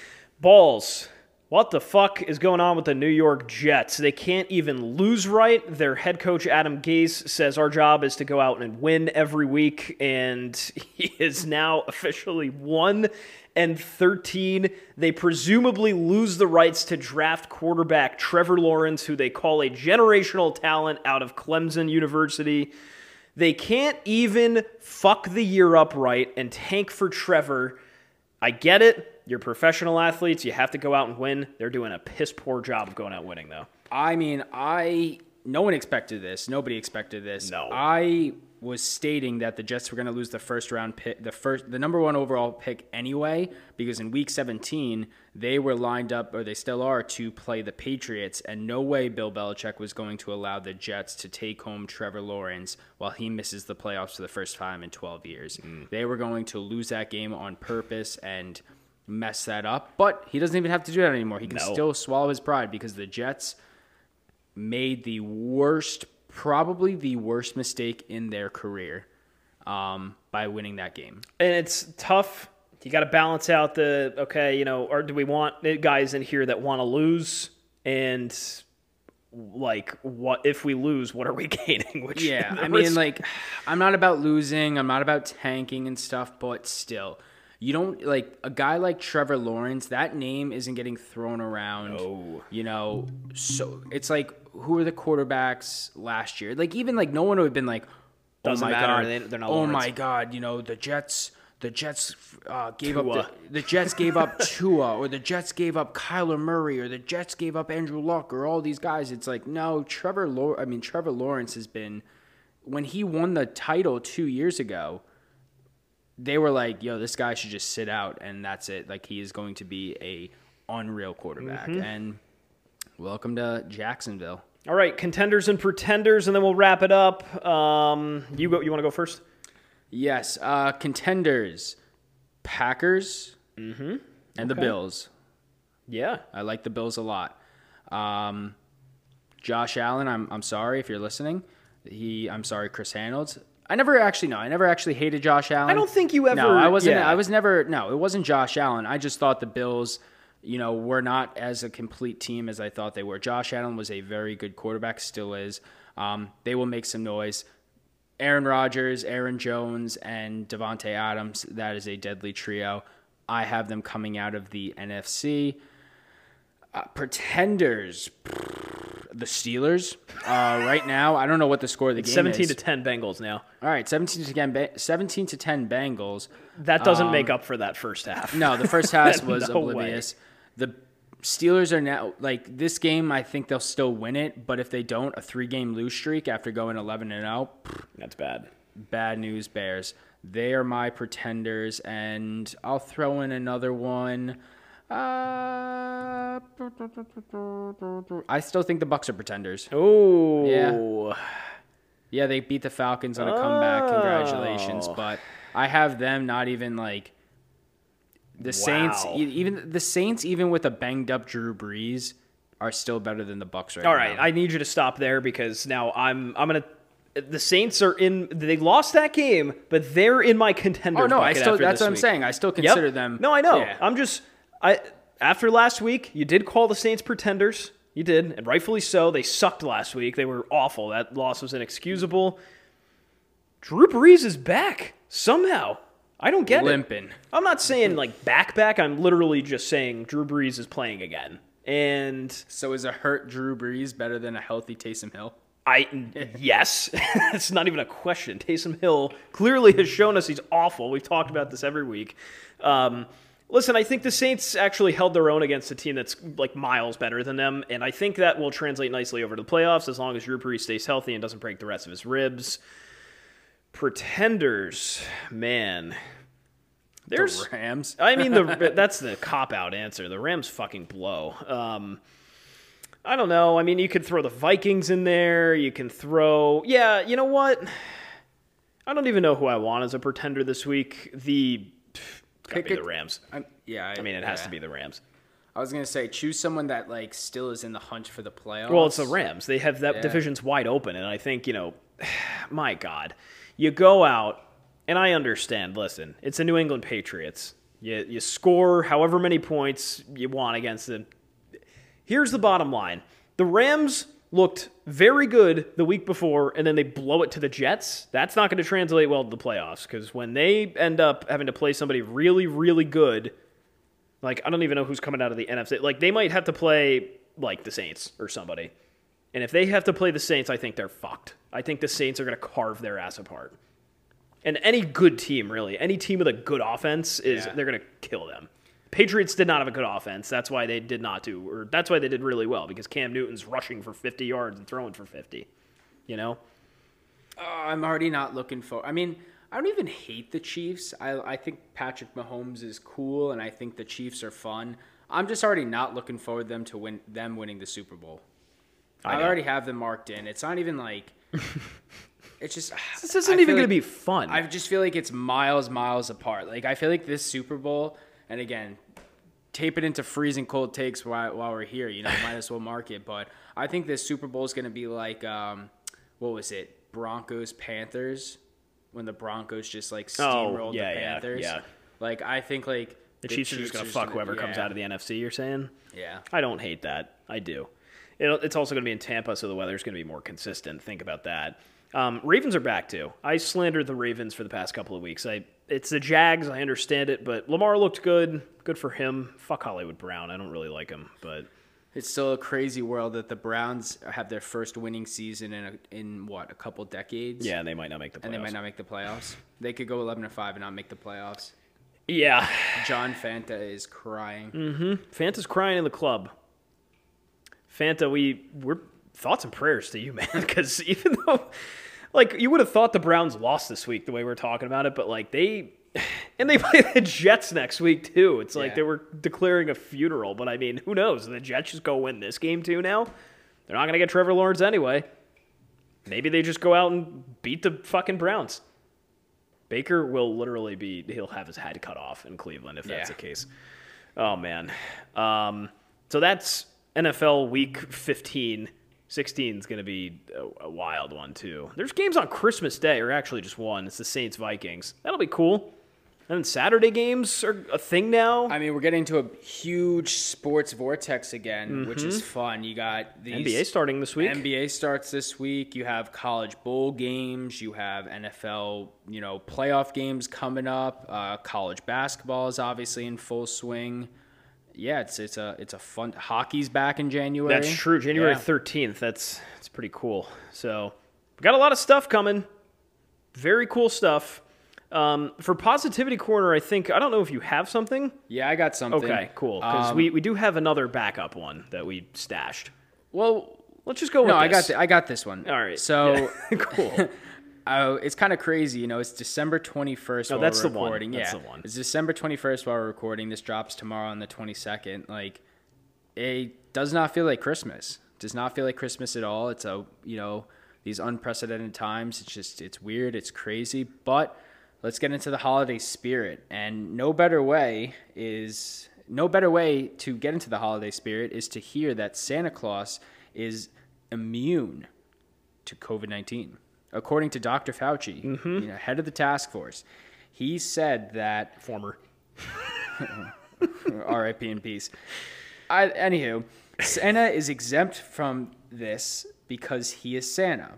Speaker 2: [laughs]
Speaker 1: Balls. What the fuck is going on with the New York Jets? They can't even lose right. Their head coach, Adam Gase, says our job is to go out and win every week, and [laughs] he is now officially 1 and 13. They presumably lose the rights to draft quarterback Trevor Lawrence, who they call a generational talent out of Clemson University. They can't even fuck the year up right and tank for Trevor. I get it. You're professional athletes. You have to go out and win. They're doing a piss poor job of going out winning, though.
Speaker 2: I mean, I no one expected this. Nobody expected this.
Speaker 1: No.
Speaker 2: I was stating that the Jets were going to lose the first round pick, the first, the number one overall pick anyway, because in Week 17 they were lined up, or they still are, to play the Patriots, and no way Bill Belichick was going to allow the Jets to take home Trevor Lawrence while he misses the playoffs for the first time in 12 years. Mm. They were going to lose that game on purpose and mess that up, but he doesn't even have to do that anymore. He can
Speaker 1: No.
Speaker 2: still swallow his pride because the Jets made the worst, probably the worst mistake in their career um, by winning that game.
Speaker 1: And it's tough. You got to balance out the okay, you know, or do we want guys in here that want to lose? And like, what if we lose? What are we [laughs] gaining? Which
Speaker 2: Yeah, I mean,
Speaker 1: risk-
Speaker 2: like, I'm not about losing. I'm not about tanking and stuff, but still, you don't like a guy like Trevor Lawrence. That name isn't getting thrown around.
Speaker 1: No.
Speaker 2: You know, so it's like who were the quarterbacks last year? Like even like no one would have been like, oh
Speaker 1: Doesn't
Speaker 2: my
Speaker 1: matter,
Speaker 2: god,
Speaker 1: they- they're not
Speaker 2: oh
Speaker 1: Lawrence.
Speaker 2: my god, you know the Jets. The Jets uh, gave up the, the Jets gave up [laughs] Tua, or the Jets gave up Kyler Murray, or the Jets gave up Andrew Luck, or all these guys. It's like no, Trevor. Law- I mean, Trevor Lawrence has been when he won the title two years ago. They were like, "Yo, this guy should just sit out," and that's it. Like he is going to be a unreal quarterback.
Speaker 1: Mm-hmm.
Speaker 2: And welcome to Jacksonville.
Speaker 1: All right, contenders and pretenders, and then we'll wrap it up. Um, you go. You want to go first?
Speaker 2: Yes, uh, contenders, Packers, mm-hmm. and the Bills.
Speaker 1: Yeah.
Speaker 2: I like the Bills a lot. Um, Josh Allen, I'm I'm sorry if you're listening. He, I'm sorry, Chris Reynolds. I never actually no, I never actually hated Josh Allen.
Speaker 1: I don't think you ever.
Speaker 2: No, I wasn't.
Speaker 1: yeah.
Speaker 2: I was never. No, it wasn't Josh Allen. I just thought the Bills, you know, were not as a complete team as I thought they were. Josh Allen was a very good quarterback, still is. Um, they will make some noise. Aaron Rodgers, Aaron Jones, and Davante Adams. That is a deadly trio. I have them coming out of the NFC. Uh, pretenders, the Steelers. Uh, right now, I don't know what the score of the game
Speaker 1: Seventeen
Speaker 2: is.
Speaker 1: to ten Bengals now.
Speaker 2: All right, seventeen to ten. Seventeen to ten Bengals.
Speaker 1: That doesn't make up for that first half.
Speaker 2: Um, No, the first half [laughs] was
Speaker 1: No way.
Speaker 2: oblivious. The Steelers are now like this game. I think they'll still win it, but if they don't, a three-game lose streak after going eleven and zero,
Speaker 1: That's bad.
Speaker 2: bad news. Bears. They are my pretenders, and I'll throw in another one. Uh, I still think the Bucks are pretenders.
Speaker 1: Oh.
Speaker 2: Yeah. Yeah, they beat the Falcons on a comeback. Congratulations,
Speaker 1: Oh.
Speaker 2: but I have them not even like the Saints.
Speaker 1: Wow.
Speaker 2: e- Even the Saints, even with a banged up Drew Brees, are still better than the Bucks right
Speaker 1: All
Speaker 2: now.
Speaker 1: right, I need you to stop there because now I'm I'm gonna. The Saints are in. They lost that game, but they're in my contender.
Speaker 2: oh no, I still. That's what I'm saying. I still
Speaker 1: Yep.
Speaker 2: consider them.
Speaker 1: No, I know.
Speaker 2: Yeah.
Speaker 1: I'm just. I after last week, you did call the Saints pretenders. You did, and rightfully so. They sucked last week. They were awful. That loss was inexcusable. Drew Brees is back somehow. I don't get it.
Speaker 2: limping.
Speaker 1: I'm not saying like back back. I'm literally just saying Drew Brees is playing again. And
Speaker 2: So is a hurt Drew Brees better than a healthy Taysom Hill?
Speaker 1: I yes, [laughs] it's not even a question. Taysom Hill clearly has shown us he's awful. We've talked about this every week. Um, listen, I think the Saints actually held their own against a team that's like miles better than them, and I think that will translate nicely over to the playoffs as long as Drew Brees stays healthy and doesn't break the rest of his ribs. Pretenders, man. There's
Speaker 2: the Rams.
Speaker 1: I mean, the [laughs] that's the cop out answer. The Rams fucking blow. Um, I don't know. I mean, you could throw the Vikings in there. You can throw, yeah. You know what? I don't even know who I want as a pretender this week. The
Speaker 2: Pick
Speaker 1: be
Speaker 2: a-
Speaker 1: the Rams.
Speaker 2: I'm, yeah,
Speaker 1: I mean, it has
Speaker 2: yeah.
Speaker 1: to be the Rams.
Speaker 2: I was gonna say choose someone that like still is in the hunt for the playoffs.
Speaker 1: Well, it's the Rams. They have that
Speaker 2: Yeah.
Speaker 1: division's wide open, and I think you know, [sighs] my God, you go out, and I understand. Listen, it's the New England Patriots. You you score however many points you want against them. Here's the bottom line: the Rams looked very good the week before, and then they blow it to the Jets. That's not going to translate well to the playoffs because when they end up having to play somebody really, really good. Like I don't even know who's coming out of the NFC. Like they might have to play like the Saints or somebody. And if they have to play the Saints, I think they're fucked. I think the Saints are going to carve their ass apart. And any good team, really, any team with a good offense is
Speaker 2: Yeah.
Speaker 1: they're going to kill them. Patriots did not have a good offense. That's why they did not do, or that's why they did really well because Cam Newton's rushing for 50 yards and throwing for 50. You know,
Speaker 2: Uh, I'm already not looking for. I mean, I don't even hate the Chiefs. I I think Patrick Mahomes is cool, and I think the Chiefs are fun. I'm just already not looking forward them to win them winning the Super Bowl. I,
Speaker 1: know.
Speaker 2: already have them marked in. It's not even like. [laughs] it's just.
Speaker 1: this isn't
Speaker 2: I
Speaker 1: even going to be fun.
Speaker 2: I just feel like it's miles, miles apart. Like I feel like this Super Bowl, and again, tape it into freezing cold takes while, while we're here. You know, might as well mark it. But I think this Super Bowl is going to be like, um, what was it, Broncos Panthers, when the Broncos just like steamrolled
Speaker 1: Oh, yeah,
Speaker 2: the Panthers.
Speaker 1: yeah.
Speaker 2: Like I think like
Speaker 1: the Chiefs are just going to fuck whoever comes out of the NFC. You're saying?
Speaker 2: Yeah.
Speaker 1: I don't hate that. I do. It'll, it's also going to be in Tampa, so the weather's going to be more consistent. Think about that. Um, Ravens are back too. I slandered the Ravens for the past couple of weeks. I it's the Jags. I understand it, but Lamar looked good. Good for him. Fuck Hollywood Brown. I don't really like him, but
Speaker 2: It's still a crazy world that the Browns have their first winning season in a, in what a couple decades.
Speaker 1: yeah, and they might not make the playoffs.
Speaker 2: And they might not make the playoffs. They could go 11 to 5 and not make the playoffs.
Speaker 1: Yeah,
Speaker 2: John Fanta is crying. Mm-hmm.
Speaker 1: Fanta's crying in the club. Fanta, we we're thoughts and prayers to you, [laughs] man. Because even though like you would have thought the Browns lost this week the way we're talking about it, but like they [sighs] and they [laughs] play the Jets next week too. It's like
Speaker 2: Yeah.
Speaker 1: they were declaring a funeral, but I mean, who knows? The Jets just go win this game too now. They're not going to get Trevor Lawrence anyway. Maybe they just go out and beat the fucking Browns. Baker will literally be he'll have his head cut off in Cleveland if that's
Speaker 2: Yeah.
Speaker 1: the case. Oh man. Um, so that's NFL week 15. 16 is going to be a, a wild one too. There's games on Christmas Day or actually just one. It's the Saints Vikings. That'll be cool. And then Saturday games are a thing now.
Speaker 2: I mean, we're getting to a huge sports vortex again, which is fun. You got the
Speaker 1: NBA starting this week.
Speaker 2: NBA starts this week. You have college bowl games. You have NFL, you know, playoff games coming up. Uh, college basketball is obviously in full swing. Yeah, it's it's a it's a fun. Hockey's back in January.
Speaker 1: That's true. January
Speaker 2: Yeah.
Speaker 1: 13th. That's it's pretty cool. So we got a lot of stuff coming. Very cool stuff. Um, for positivity corner, I think I don't know if you have something.
Speaker 2: Yeah, I got something.
Speaker 1: Okay, cool. Because
Speaker 2: Um,
Speaker 1: we, we do have another backup one that we stashed.
Speaker 2: well,
Speaker 1: Let's just go with
Speaker 2: no, I got
Speaker 1: this.
Speaker 2: th- I got this one.
Speaker 1: All right.
Speaker 2: So.
Speaker 1: Yeah. [laughs] cool. [laughs]
Speaker 2: Oh, it's kind of crazy, you know. It's December twenty first.
Speaker 1: No,
Speaker 2: while
Speaker 1: that's
Speaker 2: we're
Speaker 1: the one. That's
Speaker 2: yeah,
Speaker 1: the one.
Speaker 2: It's December twenty first while we're recording. This drops tomorrow on the twenty second. Like, it does not feel like Christmas. It does not feel like Christmas at all. It's a you know these unprecedented times. It's just it's weird. It's crazy. But let's get into the holiday spirit. And no better way is no better way to get into the holiday spirit is to hear that Santa Claus is immune to COVID 19. According to Dr. Fauci,
Speaker 1: Mm-hmm.
Speaker 2: you know, head of the task force, he said that,
Speaker 1: Former. [laughs]
Speaker 2: RIP in peace. I, anywho, Santa is exempt from this because he is Santa.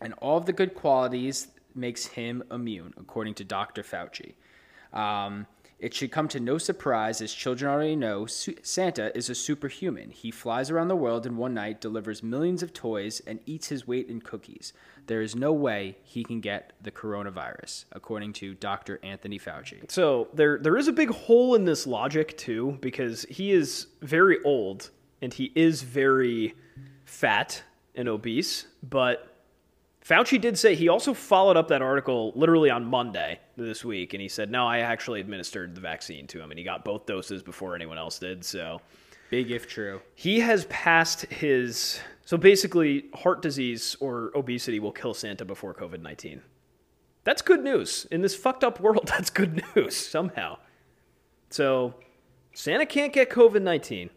Speaker 2: And all of the good qualities makes him immune, according to Dr. Fauci. Um, it should come to no surprise, as children already know, Santa is a superhuman. He flies around the world in one night, delivers millions of toys, and eats his weight in cookies. There is no way he can get the coronavirus, according to Dr. Anthony Fauci.
Speaker 1: So there there is a big hole in this logic too, because he is very old and he is very fat and obese, but Fauci did say he also followed up that article literally on Monday this week, and he said, "No, I actually administered the vaccine to him, and he got both doses before anyone else did." So
Speaker 2: Big if true.
Speaker 1: he has passed his. So basically, heart disease or obesity will kill Santa before COVID nineteen. That's good news in this fucked up world. [laughs] That's good news somehow. So Santa can't get COVID nineteen.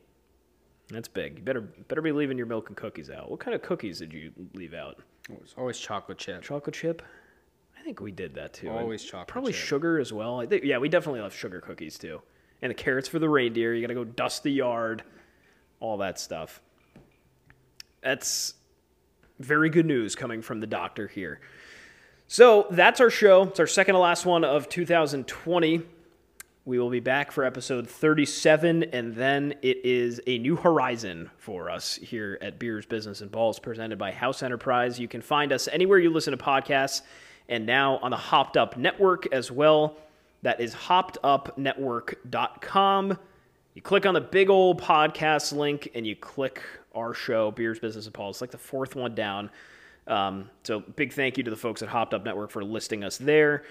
Speaker 1: That's big. You better better be leaving your milk and cookies out. What kind of cookies did you leave out?
Speaker 2: It's always chocolate chip.
Speaker 1: Chocolate chip? I think we did that too.
Speaker 2: Always
Speaker 1: And
Speaker 2: chocolate
Speaker 1: Probably
Speaker 2: chip.
Speaker 1: sugar as well. I think, yeah, we definitely left sugar cookies too. And the carrots for the reindeer. You got to go dust the yard, all that stuff. That's very good news coming from the doctor here. So that's our show. It's our second to last one of 2020. We will be back for episode 37, and then it is a new horizon for us here at Beers, Business, and Balls, presented by House Enterprise. You can find us anywhere you listen to podcasts, and now on the Hopped Up Network as well. That is hoppedupnetwork.com. You click on the big old podcast link, and you click our show, Beers, Business, and Balls. It's like the fourth one down. Um, so big thank you to the folks at Hopped Up Network for listing us there.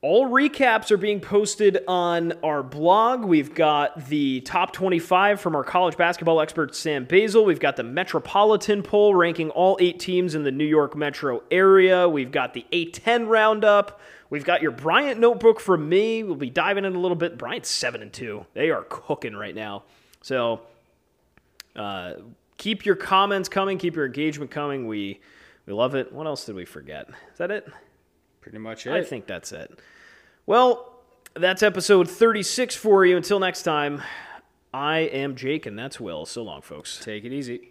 Speaker 1: All recaps are being posted on our blog. We've got the top 25 from our college basketball expert Sam Basil. We've got the Metropolitan poll ranking all eight teams in the New York metro area. We've got the A10 roundup. We've got your Bryant notebook from me. We'll be diving in a little bit. Bryant's 7 and 2. They are cooking right now. So uh, keep your comments coming, keep your engagement coming. We we love it. What else did we forget? Is that it?
Speaker 2: Pretty much it.
Speaker 1: I think that's it. Well, that's episode 36 for you. Until next time, I am Jake, and that's Will. So long, folks.
Speaker 2: Take it easy.